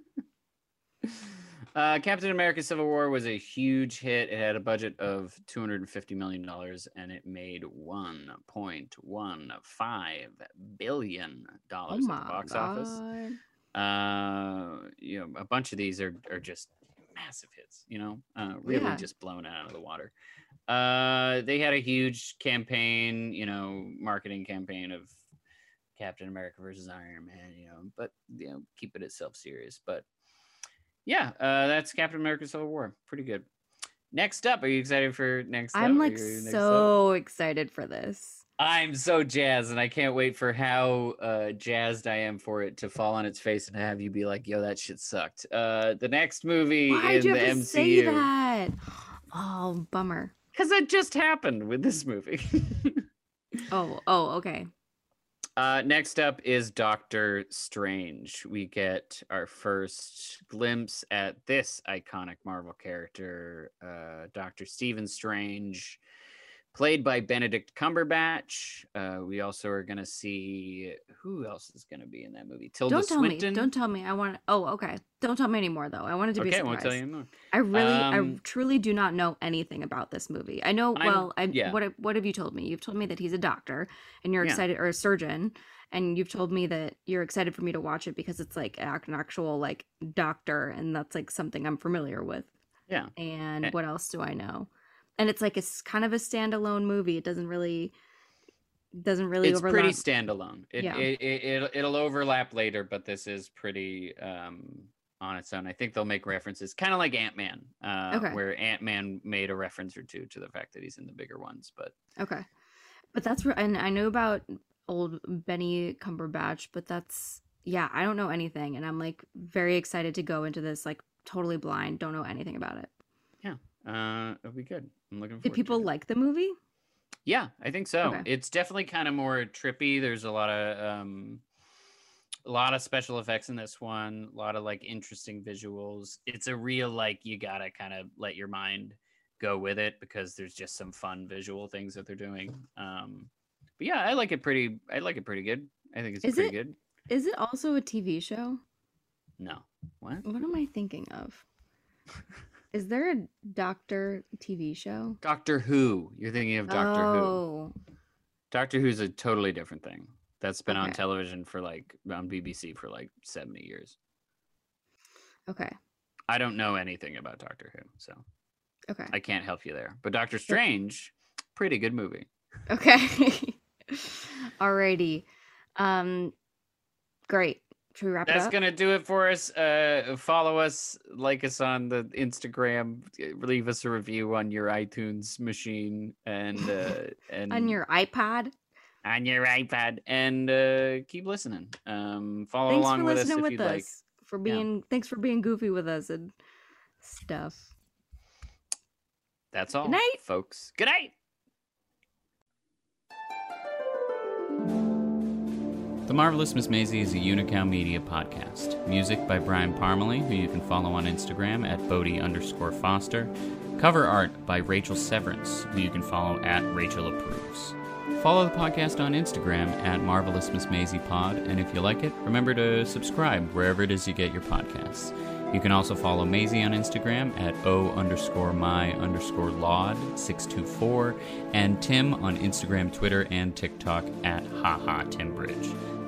uh, Captain America: Civil War was a huge hit. It had a budget of two hundred and fifty million dollars, and it made one point one five billion Oh dollars my at the box god. office. Uh, you know, a bunch of these are are just massive hits. You know, uh, really Yeah. just blown out of the water. Uh, they had a huge campaign, you know, marketing campaign of Captain America versus Iron Man, you know, but you know, keep it itself serious. But yeah, uh, that's Captain America Civil War. Pretty good. Next up, are you excited for next? I'm up? Like ready up? so excited for this. I'm so jazzed, and I can't wait for how uh, jazzed I am for it to fall on its face and have you be like, "Yo, that shit sucked." Uh, the next movie Why'd in you the have to say that? Oh, bummer. because that just happened with this movie. Oh, oh, okay. Uh, next up is Doctor Strange. We get our first glimpse at this iconic Marvel character, uh, Doctor Stephen Strange, played by Benedict Cumberbatch. Uh, we also are going to see who else is going to be in that movie. Tilda Don't tell Swinton. me. Don't tell me. I want. Oh, okay. Don't tell me anymore though. I wanted to be okay, I won't tell you more. I really, I Um, truly do not know anything about this movie. I know. I'm- well, I yeah. what what have you told me? You've told me that he's a doctor, and you're Yeah. excited, or a surgeon, and you've told me that you're excited for me to watch it because it's like an actual like doctor, and that's like something I'm familiar with. Yeah. And Eh. what else do I know? And it's like it's kind of a standalone movie. It doesn't really doesn't really it's overlap. pretty standalone. It, Yeah. it, it, it'll, it'll overlap later, but this is pretty um, on its own. I think they'll make references, kind of like Ant Man, uh, Okay. where Ant Man made a reference or two to the fact that he's in the bigger ones. But Okay. But that's and I know about old Benny Cumberbatch, but that's yeah, I don't know anything and I'm like very excited to go into this like totally blind, don't know anything about it. Uh, it'll be good. I'm looking. Did people like the movie? Yeah, I think so. Okay. It's definitely kind of more trippy. There's a lot of um, a lot of special effects in this one. A lot of like interesting visuals. It's a real like you gotta kind of let your mind go with it because there's just some fun visual things that they're doing. Um, but yeah, I like it pretty. I like it pretty good. I think it's Is pretty it- good. Is it also a TV show? No, what? What am I thinking of? Is there a doctor TV show? Doctor Who? You're thinking of Doctor Who. oh, Doctor Who's a totally different thing. That's been on television for like on BBC for like 70 years. Okay. I don't know anything about Doctor Who, so Okay. I can't help you there. But Doctor Strange, pretty good movie. Okay. Alrighty. Um. Should we wrap That's gonna do it for us. Uh, follow us, like us on the Instagram, uh, leave us a review on your iTunes machine and uh, and On your iPad? on your iPad, and uh, keep listening. Um, follow Thanks along with us if with you'd us. like. For Yeah. being thanks for being goofy with us and stuff. That's all, Good night. folks. Good night. The Marvelous Miss Maisie is a Unicow Media podcast. Music by Brian Parmalee, who you can follow on Instagram at Bodie underscore Foster. Cover art by Rachel Severance, who you can follow at Rachel Approves. Follow the podcast on Instagram at Marvelous Miss Maisie Pod, and if you like it, remember to subscribe wherever it is you get your podcasts. You can also follow Maisie on Instagram at O underscore my underscore laud 624 and Tim on Instagram, Twitter, and TikTok at haha Timbridge.